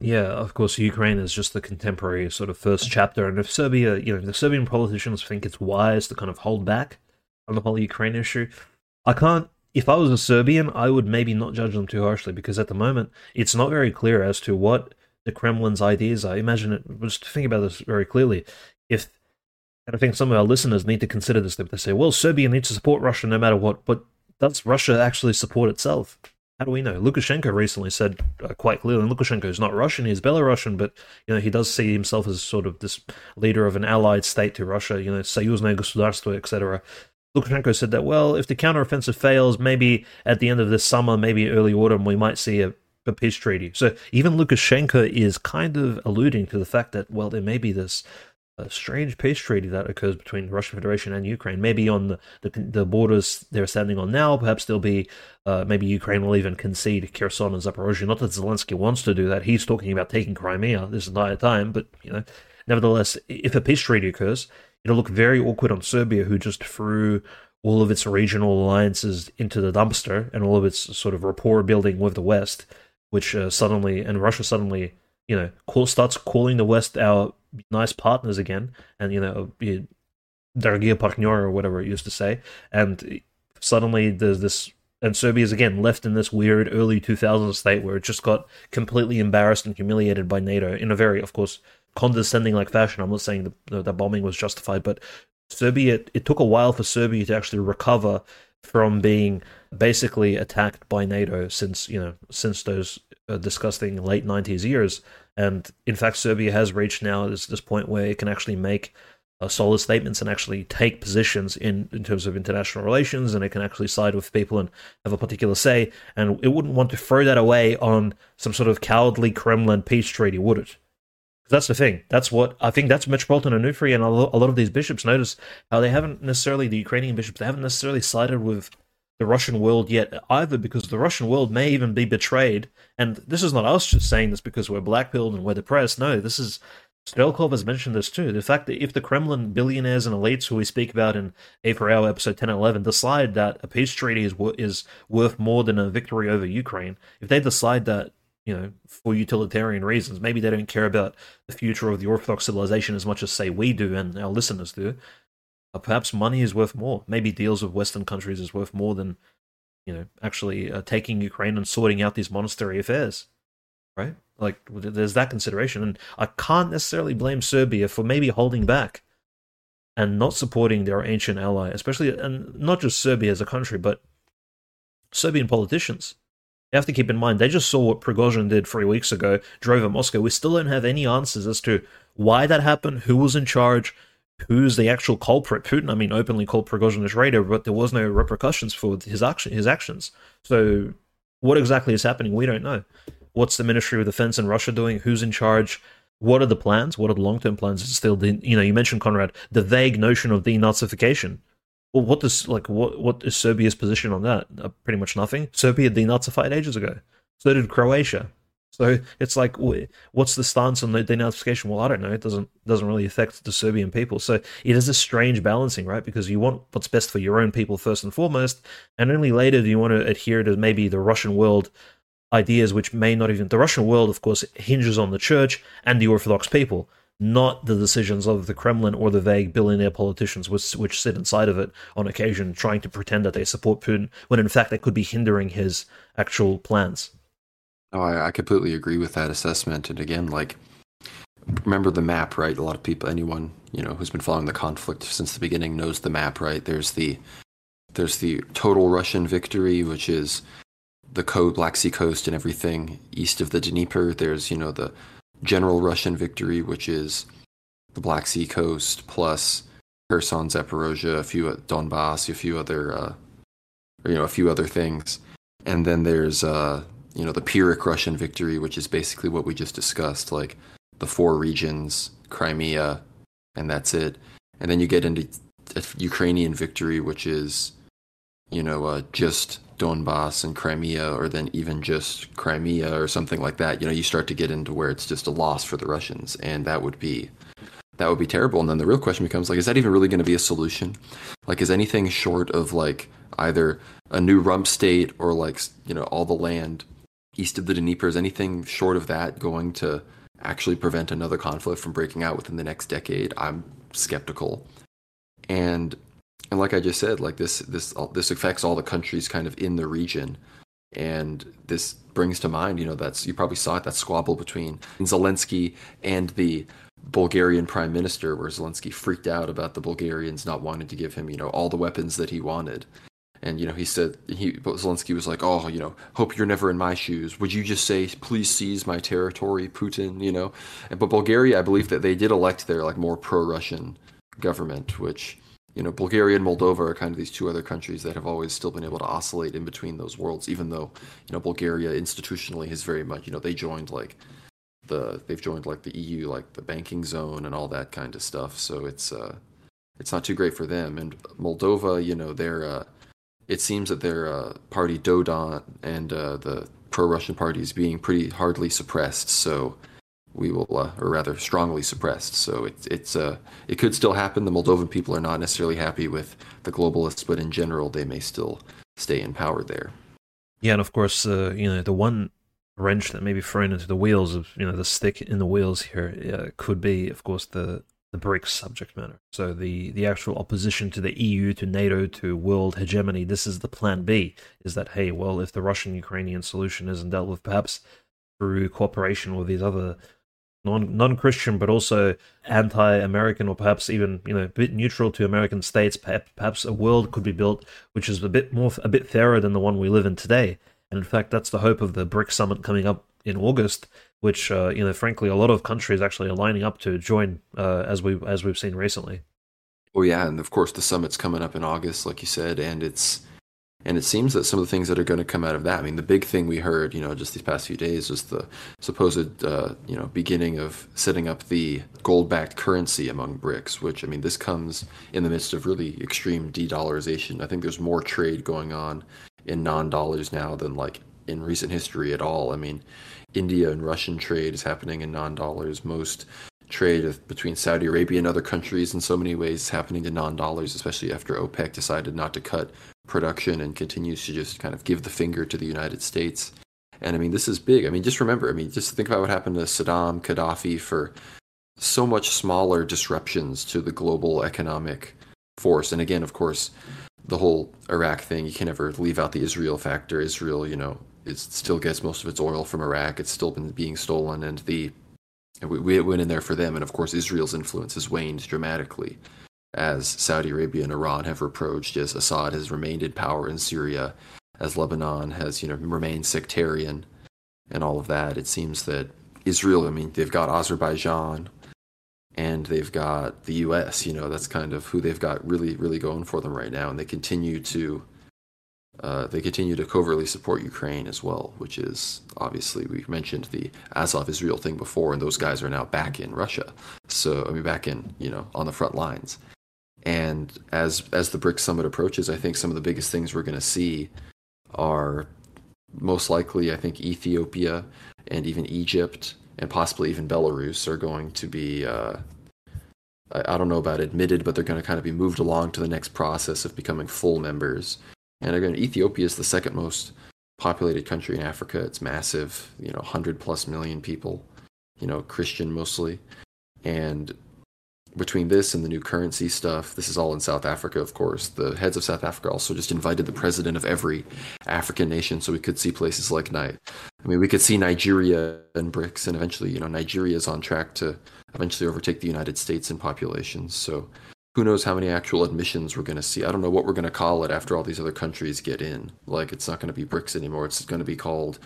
Yeah, of course, Ukraine is just the contemporary sort of first chapter. And if Serbia, you know, the Serbian politicians think it's wise to kind of hold back on the whole Ukraine issue, I can't if I was a Serbian, I would maybe not judge them too harshly because at the moment it's not very clear as to what the Kremlin's ideas are. Imagine it. Just think about this very clearly. If and I think some of our listeners need to consider this. They say, "Well, Serbia needs to support Russia no matter what," but does Russia actually support itself? How do we know? Lukashenko recently said uh, quite clearly, and Lukashenko is not Russian; he's Belarusian, but you know he does see himself as sort of this leader of an allied state to Russia. You know, союзное государство, etc. Lukashenko said that, well, if the counteroffensive fails, maybe at the end of this summer, maybe early autumn, we might see a, a peace treaty. So even Lukashenko is kind of alluding to the fact that, well, there may be this a strange peace treaty that occurs between the Russian Federation and Ukraine. Maybe on the, the, the borders they're standing on now, perhaps there'll be uh, maybe Ukraine will even concede Kherson and Zaporozhye. Not that Zelensky wants to do that; he's talking about taking Crimea this entire time. But you know, nevertheless, if a peace treaty occurs, It'll look very awkward on Serbia, who just threw all of its regional alliances into the dumpster and all of its sort of rapport building with the West, which uh, suddenly, and Russia suddenly, you know, call, starts calling the West our nice partners again, and, you know, uh, Dargia Partner or whatever it used to say. And suddenly there's this and Serbia is again left in this weird early 2000s state where it just got completely embarrassed and humiliated by NATO in a very, of course, condescending like fashion. I'm not saying the, the bombing was justified, but Serbia, it took a while for Serbia to actually recover from being basically attacked by NATO since you know since those uh, disgusting late 90s years and in fact, Serbia has reached now this, this point where it can actually make uh, solid statements and actually take positions in, in terms of international relations, and it can actually side with people and have a particular say. And it wouldn't want to throw that away on some sort of cowardly Kremlin peace treaty, would it? That's the thing. That's what I think. That's Metropolitan Onufri and a lot of these bishops notice how they haven't necessarily the Ukrainian bishops. They haven't necessarily sided with the Russian world yet either, because the Russian world may even be betrayed. And this is not us just saying this because we're blackpilled and we're depressed. No, this is Strelkov has mentioned this too. The fact that if the Kremlin billionaires and elites who we speak about in Aether Hour episode 10 and 11 decide that a peace treaty is, is worth more than a victory over Ukraine, if they decide that, you know, for utilitarian reasons, maybe they don't care about the future of the Orthodox civilization as much as, say, we do and our listeners do, uh, perhaps money is worth more. Maybe deals with Western countries is worth more than, you know, actually uh, taking Ukraine and sorting out these monastery affairs, right? Like, there's that consideration, and I can't necessarily blame Serbia for maybe holding back and not supporting their ancient ally, especially, and not just Serbia as a country, but Serbian politicians. You have to keep in mind, they just saw what Prigozhin did three weeks ago, drove at Moscow. We still don't have any answers as to why that happened, who was in charge, who's the actual culprit. Putin, I mean, openly called Prigozhin a traitor, but there was no repercussions for his action, his actions. So, what exactly is happening? We don't know. What's the Ministry of Defense in Russia doing? Who's in charge? What are the plans? What are the long-term plans? It's still, the, you know, you mentioned Conrad, the vague notion of denazification. Well, what does like what what is Serbia's position on that? Uh, pretty much nothing. Serbia denazified ages ago. So did Croatia. So it's like, what's the stance on the denazification? Well, I don't know. It doesn't doesn't really affect the Serbian people. So it is a strange balancing, right? Because you want what's best for your own people first and foremost, and only later do you want to adhere to maybe the Russian world ideas, which may not even the Russian world, of course, hinges on the church and the Orthodox people, not the decisions of the Kremlin or the vague billionaire politicians which, which sit inside of it on occasion, trying to pretend that they support Putin when in fact they could be hindering his actual plans. Oh, I, I completely agree with that assessment. And again, like, remember the map, right? A lot of people, anyone you know who's been following the conflict since the beginning knows the map, right? There's the there's the total Russian victory, which is the code Black Sea coast and everything east of the Dnieper. There's you know the general Russian victory, which is the Black Sea coast plus Kherson, Zaporozhia, a few Donbass, a few other uh, you know a few other things, and then there's uh, you know the Pyrrhic Russian victory, which is basically what we just discussed, like the four regions, Crimea, and that's it. And then you get into Ukrainian victory, which is you know uh, just Donbass and Crimea, or then even just Crimea or something like that. You know, you start to get into where it's just a loss for the Russians, and that would be that would be terrible. And then the real question becomes like, is that even really going to be a solution? Like, is anything short of like either a new rump state or like you know all the land east of the Dnieper, is anything short of that going to actually prevent another conflict from breaking out within the next decade? I'm skeptical. And and like I just said, like this this this affects all the countries kind of in the region. And this brings to mind, you know, that's you probably saw it that squabble between Zelensky and the Bulgarian prime minister, where Zelensky freaked out about the Bulgarians not wanting to give him, you know, all the weapons that he wanted. And you know, he said he Zelensky was like, "Oh, you know, hope you're never in my shoes. Would you just say, please seize my territory, Putin?" You know, but Bulgaria, I believe that they did elect their like more pro-Russian government, which you know, Bulgaria and Moldova are kind of these two other countries that have always still been able to oscillate in between those worlds, even though you know Bulgaria institutionally has very much, you know, they joined like the they've joined like the EU, like the banking zone and all that kind of stuff. So it's uh, it's not too great for them. And Moldova, you know, they're uh, it seems that their uh, party Dodon and uh, the pro-Russian party is being pretty hardly suppressed. So we will, uh, or rather, strongly suppressed. So it, it's uh, it could still happen. The Moldovan people are not necessarily happy with the globalists, but in general, they may still stay in power there. Yeah, and of course, uh, you know, the one wrench that may be thrown into the wheels of you know the stick in the wheels here uh, could be, of course, the the BRICS subject matter. So the the actual opposition to the EU, to NATO, to world hegemony. This is the plan B. Is that hey, well, if the Russian-Ukrainian solution isn't dealt with, perhaps through cooperation with these other non non Christian, but also anti-American, or perhaps even you know a bit neutral to American states. Perhaps a world could be built which is a bit more a bit fairer than the one we live in today. And in fact, that's the hope of the BRICS summit coming up in August, which uh, you know, frankly, a lot of countries actually are lining up to join, uh, as we as we've seen recently. Oh yeah, and of course the summit's coming up in August, like you said, and it's and it seems that some of the things that are going to come out of that, I mean, the big thing we heard, you know, just these past few days was the supposed, uh, you know, beginning of setting up the gold-backed currency among BRICS, which, I mean, this comes in the midst of really extreme de-dollarization. I think there's more trade going on in non-dollars now than like in recent history at all. I mean, India and Russian trade is happening in non-dollars. Most trade between Saudi Arabia and other countries in so many ways happening to non-dollars, especially after OPEC decided not to cut production and continues to just kind of give the finger to the United States. And I mean, this is big. I mean, just remember, I mean, just think about what happened to Saddam, Gaddafi for so much smaller disruptions to the global economic force. And again, of course, the whole Iraq thing, you can never leave out the Israel factor. Israel, you know, it still gets most of its oil from Iraq. It's still been being stolen, and the we, we went in there for them. And of course, Israel's influence has waned dramatically as Saudi Arabia and Iran have approached, as Assad has remained in power in Syria, as Lebanon has, you know, remained sectarian, and all of that. It seems that Israel, I mean, they've got Azerbaijan, and they've got the U.S. You know, that's kind of who they've got really, really going for them right now, and they continue to. Uh, they continue to covertly support Ukraine as well, which is obviously we mentioned the Azov Israel thing before, and those guys are now back in Russia. So I mean, back in you know on the front lines. And as as the BRICS summit approaches, I think some of the biggest things we're going to see are most likely, I think Ethiopia and even Egypt and possibly even Belarus are going to be. Uh, I, I don't know about admitted, but they're going to kind of be moved along to the next process of becoming full members. And again, Ethiopia is the second most populated country in Africa. It's massive, you know, 100 plus million people, you know, Christian mostly. And between this and the new currency stuff, this is all in South Africa, of course. The heads of South Africa also just invited the president of every African nation, so we could see places like Night. I mean, we could see Nigeria and BRICS, and eventually, you know, Nigeria is on track to eventually overtake the United States in population. So, who knows how many actual admissions we're going to see? I don't know what we're going to call it after all these other countries get in. Like, it's not going to be BRICS anymore. It's going to be called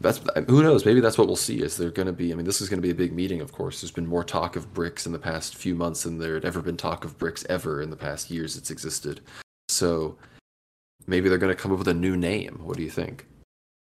that's who knows. Maybe that's what we'll see. Is there going to be? I mean, this is going to be a big meeting. Of course, there's been more talk of BRICS in the past few months than there had ever been talk of BRICS ever in the past years it's existed. So maybe they're going to come up with a new name. What do you think?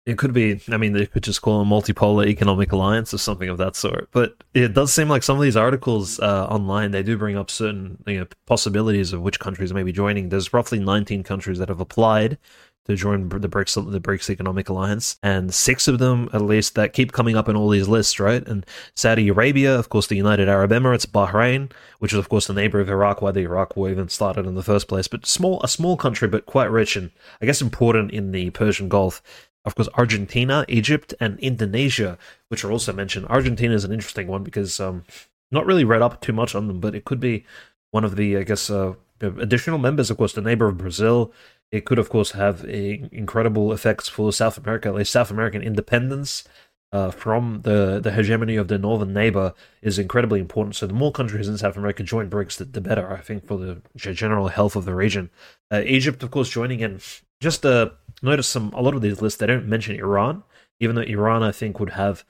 It could be. I mean, they could just call a multipolar economic alliance or something of that sort. But it does seem like some of these articles uh, online they do bring up certain you know, possibilities of which countries may be joining. There's roughly 19 countries that have applied to join the BRICS the BRICS Economic Alliance, and six of them at least that keep coming up in all these lists, right? And Saudi Arabia, of course, the United Arab Emirates, Bahrain, which is of course the neighbor of Iraq, why the Iraq War even started in the first place, but small a small country but quite rich and I guess important in the Persian Gulf. Of course, Argentina, Egypt, and Indonesia, which are also mentioned. Argentina is an interesting one because um, not really read up too much on them, but it could be one of the, I guess, uh, additional members. Of course, the neighbor of Brazil, it could, of course, have a, incredible effects for South America, like South American independence uh, from the, the hegemony of the northern neighbor is incredibly important. So the more countries in South America join BRICS, the, the better, I think, for the general health of the region. Uh, Egypt, of course, joining in. Just uh, notice some a lot of these lists they don't mention Iran, even though Iran, I think, would have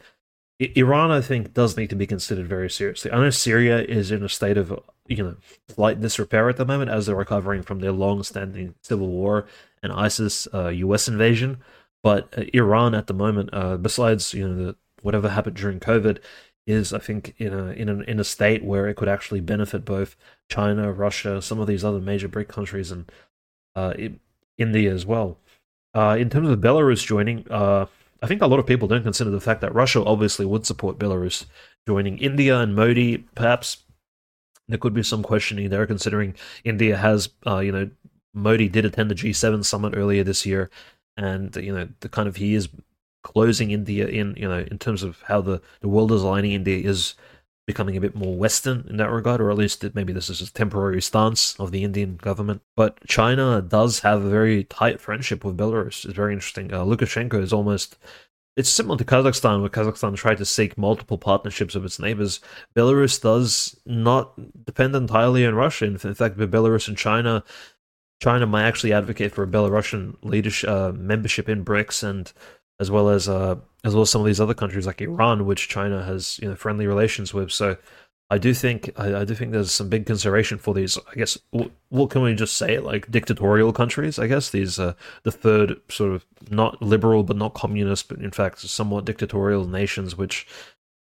Iran, I think, does need to be considered very seriously. I know Syria is in a state of you know slight disrepair at the moment as they're recovering from their long-standing civil war and ISIS uh, U.S. invasion. But uh, Iran at the moment, uh, besides you know the, whatever happened during COVID, is, I think, in a in a in a state where it could actually benefit both China, Russia, some of these other major BRIC countries, and uh, India as well. Uh, in terms of Belarus joining, uh, I think a lot of people don't consider the fact that Russia obviously would support Belarus joining India and Modi. Perhaps there could be some questioning there, considering India has, uh, you know, Modi did attend the G7 summit earlier this year, and you know, the kind of he is closing India in, you know, in terms of how the the world is aligning. India is becoming a bit more Western in that regard, or at least maybe this is a temporary stance of the Indian government. But China does have a very tight friendship with Belarus. It's very interesting. Uh, Lukashenko is almost. It's similar to Kazakhstan, where Kazakhstan tried to seek multiple partnerships with its neighbors. Belarus does not depend entirely on Russia. In fact, Belarus and China, China might actually advocate for a Belarusian leadership uh, membership in BRICS and as well as uh, as well as some of these other countries like Iran, which China has you know friendly relations with. So I do think I, I do think there's some big consideration for these. I guess what can we just say like dictatorial countries? I guess these uh, the third sort of not liberal but not communist, but in fact somewhat dictatorial nations, which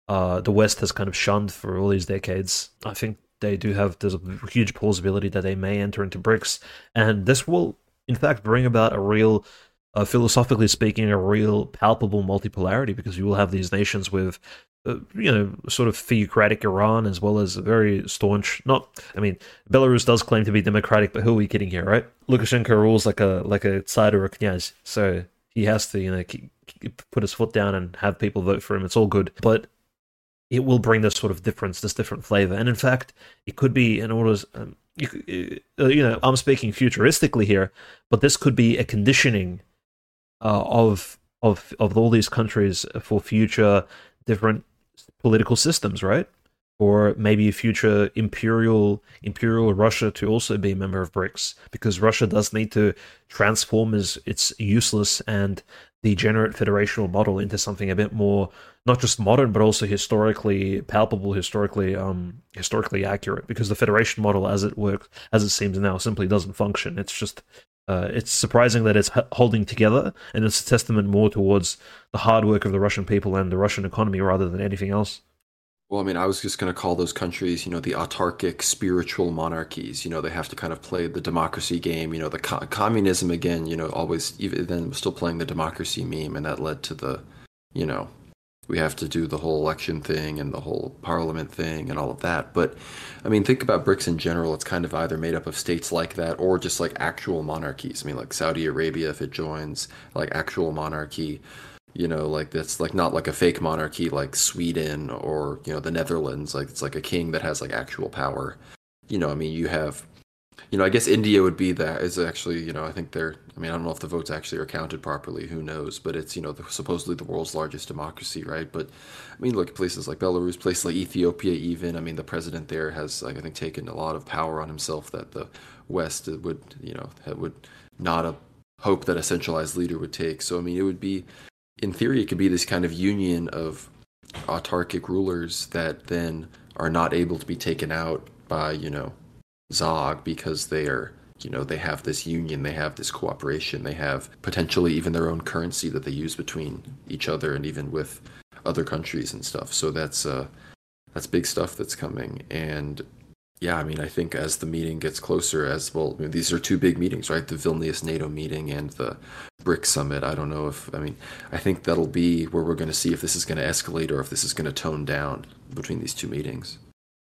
uh, the West has kind of shunned for all these decades. I think they do have there's a huge plausibility that they may enter into BRICS, and this will in fact bring about a real uh, philosophically speaking, a real palpable multipolarity because you will have these nations with, uh, you know, sort of theocratic Iran as well as very staunch. Not, I mean, Belarus does claim to be democratic, but who are we kidding here, right? Lukashenko rules like a like a tsar or a knyaz, so he has to, you know, put his foot down and have people vote for him. It's all good, but it will bring this sort of difference, this different flavor, and in fact, it could be in order. Um, you, uh, you know, I'm speaking futuristically here, but this could be a conditioning uh, of of of all these countries for future different political systems, right? Or maybe a future imperial imperial Russia to also be a member of BRICS, because Russia does need to transform its, its useless and degenerate federational model into something a bit more not just modern but also historically palpable historically um historically accurate because the federation model as it works as it seems now simply doesn't function it's just uh, it's surprising that it's holding together, and it's a testament more towards the hard work of the Russian people and the Russian economy rather than anything else. Well, I mean, I was just going to call those countries, you know, the autarkic spiritual monarchies. You know, they have to kind of play the democracy game. You know, the co- communism again. You know, always even then still playing the democracy meme, and that led to the, you know, we have to do the whole election thing and the whole parliament thing and all of that. But I mean, think about BRICS in general. It's kind of either made up of states like that or just like actual monarchies. I mean, like Saudi Arabia, if it joins, like actual monarchy, you know, like that's like not like a fake monarchy like Sweden or, you know, the Netherlands. Like it's like a king that has like actual power. You know, I mean, you have you know, I guess India would be that is actually, you know, I think they're, I mean, I don't know if the votes actually are counted properly. Who knows? But it's, you know, the, supposedly the world's largest democracy, right? But I mean, look at places like Belarus, places like Ethiopia, even. I mean, the president there has, like, I think, taken a lot of power on himself that the West would, you know, would not a, hope that a centralized leader would take. So, I mean, it would be, in theory, it could be this kind of union of autarkic rulers that then are not able to be taken out by, you know, Zog because they are, you know, they have this union, they have this cooperation, they have potentially even their own currency that they use between each other and even with other countries and stuff. So that's uh that's big stuff that's coming and yeah, I mean, I think as the meeting gets closer, as well, I mean, these are two big meetings, right? The Vilnius NATO meeting and the BRIC summit. I don't know if, I mean, I think that'll be where we're going to see if this is going to escalate or if this is going to tone down between these two meetings.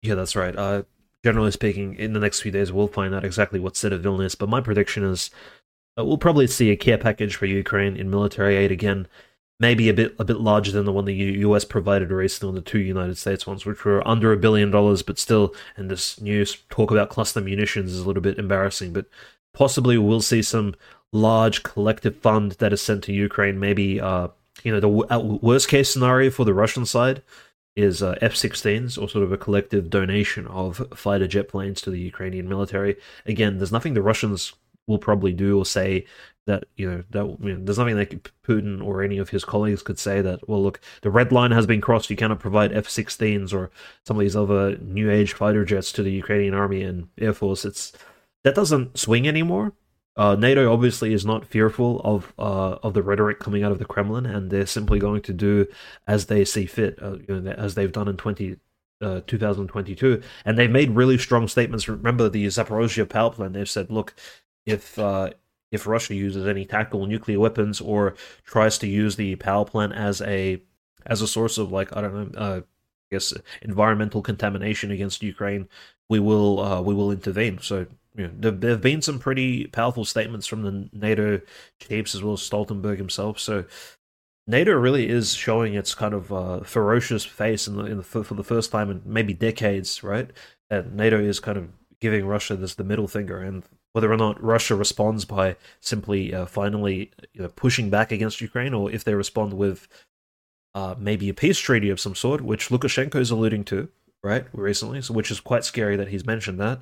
Yeah, that's right. Uh, generally speaking, in the next few days, we'll find out exactly what said of Vilnius. But my prediction is uh, we'll probably see a care package for Ukraine in military aid again, maybe a bit a bit larger than the one the U.S. provided recently on the two United States ones, which were under a billion dollars, but still. And this news talk about cluster munitions is a little bit embarrassing, but possibly we'll see some large collective fund that is sent to Ukraine. Maybe uh, you know the worst case scenario for the Russian side is uh, F-16s, or sort of a collective donation of fighter jet planes to the Ukrainian military. Again, there's nothing the Russians will probably do or say that you know that you know, there's nothing that Putin or any of his colleagues could say that well look the red line has been crossed. You cannot provide F-16s or some of these other new age fighter jets to the Ukrainian army and air force. It's that doesn't swing anymore uh, NATO obviously is not fearful of uh, of the rhetoric coming out of the Kremlin, and they're simply going to do as they see fit, uh, you know, as they've done in 20, uh, 2022. And they've made really strong statements. Remember the Zaporozhye power plant? They've said, look, if uh, if Russia uses any tactical nuclear weapons or tries to use the power plant as a as a source of like I don't know, uh, I guess environmental contamination against Ukraine, we will we will intervene. So you know, there have been some pretty powerful statements from the NATO chiefs as well as Stoltenberg himself. So NATO really is showing its kind of uh, ferocious face in the, in the, for, for the first time in maybe decades, right? And NATO is kind of giving Russia this the middle finger, and whether or not Russia responds by simply uh, finally you know, pushing back against Ukraine, or if they respond with uh, maybe a peace treaty of some sort, which Lukashenko is alluding to, right, recently, so which is quite scary that he's mentioned that.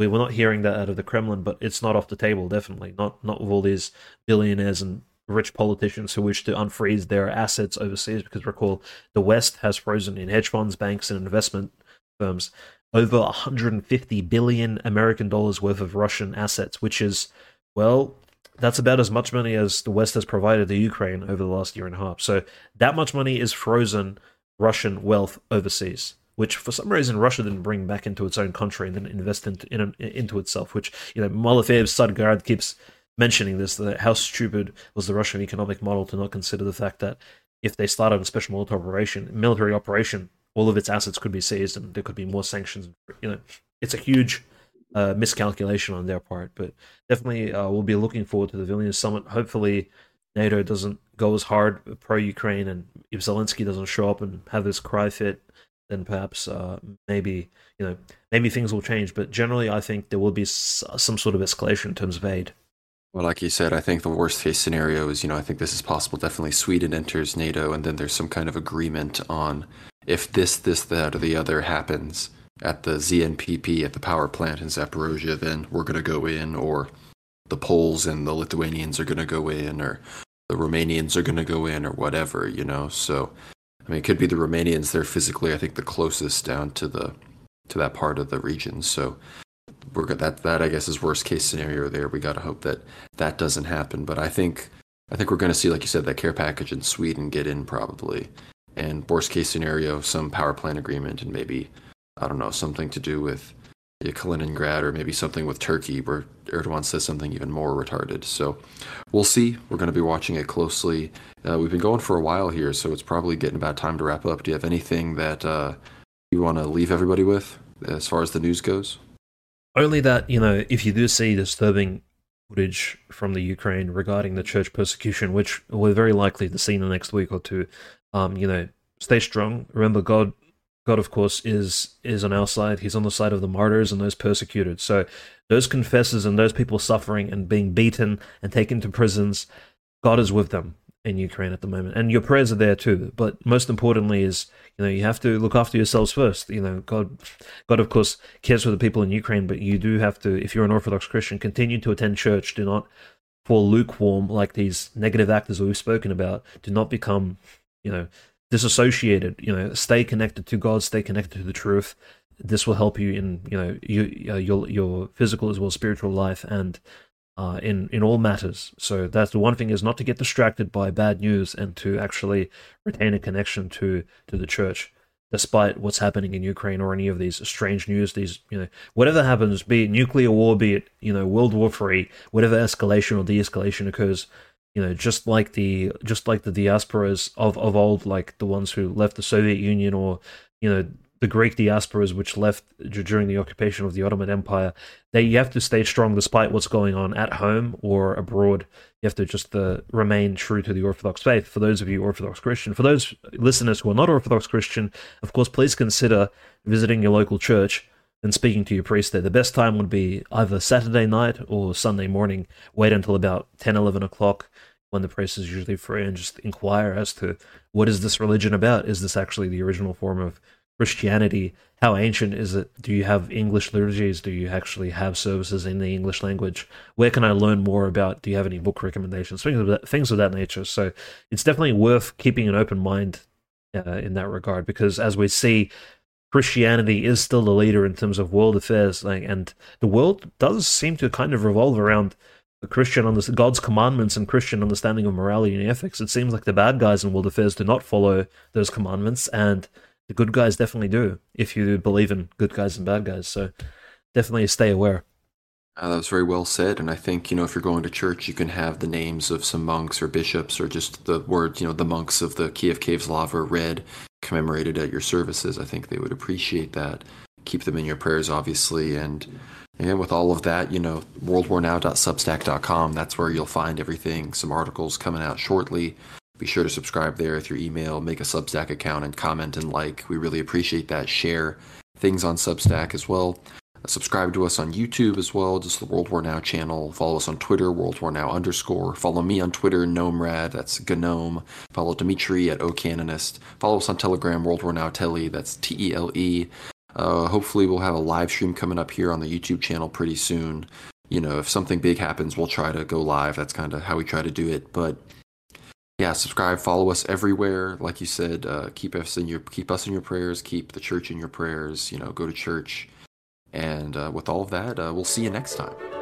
We were not hearing that out of the Kremlin, but it's not off the table, definitely. Not not with all these billionaires and rich politicians who wish to unfreeze their assets overseas. Because recall, the West has frozen in hedge funds, banks, and investment firms over 150 billion American dollars worth of Russian assets, which is, well, that's about as much money as the West has provided the Ukraine over the last year and a half. So that much money is frozen Russian wealth overseas which for some reason Russia didn't bring back into its own country and then invest into in, into itself. Which you know, Malofeev's Tsargrad keeps mentioning this: that how stupid was the Russian economic model to not consider the fact that if they started a special military operation, military operation, all of its assets could be seized and there could be more sanctions. You know, it's a huge uh, miscalculation on their part. But definitely, uh, we'll be looking forward to the Vilnius summit. Hopefully, NATO doesn't go as hard pro Ukraine, and if Zelensky doesn't show up and have this cry fit then perhaps uh, maybe you know maybe things will change. But generally, I think there will be s- some sort of escalation in terms of aid. Well, like you said, I think the worst case scenario is, you know, I think this is possible. Definitely Sweden enters NATO, and then there's some kind of agreement on if this, this, that, or the other happens at the ZNPP at the power plant in Zaporozhye, then we're going to go in, or the Poles and the Lithuanians are going to go in, or the Romanians are going to go in, or whatever, you know. So I mean, it could be the Romanians. They're physically, I think, the closest down to the to that part of the region. So we're that that I guess is worst case scenario there. We got to hope that that doesn't happen. But I think I think we're going to see, like you said, that care package in Sweden get in probably, and worst case scenario, some power plant agreement, and maybe I don't know something to do with Kaliningrad or maybe something with Turkey where Erdogan says something even more retarded. So we'll see. We're going to be watching it closely. Uh, we've been going for a while here, so it's probably getting about time to wrap up. Do you have anything that uh, you want to leave everybody with as far as the news goes? Only that, you know, if you do see disturbing footage from the Ukraine regarding the church persecution, which we're very likely to see in the next week or two, um, you know, stay strong. Remember, God God, of course, is is on our side. He's on the side of the martyrs and those persecuted. So those confessors and those people suffering and being beaten and taken to prisons, God is with them in Ukraine at the moment. And your prayers are there too. But most importantly is, you know, you have to look after yourselves first. You know, God God of course cares for the people in Ukraine, but you do have to, if you're an Orthodox Christian, continue to attend church. Do not fall lukewarm like these negative actors we've spoken about. Do not become, you know, disassociated. You know, stay connected to God, stay connected to the truth. This will help you in you know uh, your your physical as well as spiritual life and uh, in in all matters. So that's the one thing is not to get distracted by bad news and to actually retain a connection to to the church, despite what's happening in Ukraine or any of these strange news. These you know whatever happens, be it nuclear war, be it you know World War Three, whatever escalation or de-escalation occurs, you know, just like the just like the diasporas of, of old, like the ones who left the Soviet Union or you know the Greek diasporas which left during the occupation of the Ottoman Empire, they you have to stay strong despite what's going on at home or abroad. You have to just uh, remain true to the Orthodox faith. For those of you Orthodox Christian, for those listeners who are not Orthodox Christian, of course, please consider visiting your local church and speaking to your priest there. The best time would be either Saturday night or Sunday morning. Wait until about 10, 11 o'clock when the priest is usually free and just inquire as to what is this religion about? Is this actually the original form of Christianity? How ancient is it? Do you have English liturgies? Do you actually have services in the English language? Where can I learn more about? Do you have any book recommendations? Things of that, things of that nature. So it's definitely worth keeping an open mind uh, in that regard because as we see Christianity is still the leader in terms of world affairs, like, and the world does seem to kind of revolve around Christian under God's commandments and Christian understanding of morality and ethics. It seems like the bad guys in world affairs do not follow those commandments, and the good guys definitely do. If you believe in good guys and bad guys, so definitely stay aware. Uh, that was very well said, and I think you know if you're going to church, you can have the names of some monks or bishops, or just the words, you know, the monks of the Kiev Caves Lavra read, commemorated at your services. I think they would appreciate that. Keep them in your prayers, obviously, and and with all of that, you know, worldwarnow.substack.com, that's where you'll find everything. Some articles coming out shortly. Be sure to subscribe there your email, make a Substack account, and comment and like. We really appreciate that. Share things on Substack as well. Uh, subscribe to us on YouTube as well, just the World War Now channel. Follow us on Twitter, World War Now underscore. Follow me on Twitter, Gnomerad, that's Gnome. Follow Dmitriy at OCanonist. Follow us on Telegram, World War Now Tele, that's T E L E. Uh, hopefully, we'll have a live stream coming up here on the YouTube channel pretty soon. You know, if something big happens, we'll try to go live. That's kind of how we try to do it. But yeah, subscribe, follow us everywhere. Like you said, uh, keep us in your keep us in your prayers. Keep the church in your prayers. You know, go to church. And uh, with all of that, uh, we'll see you next time.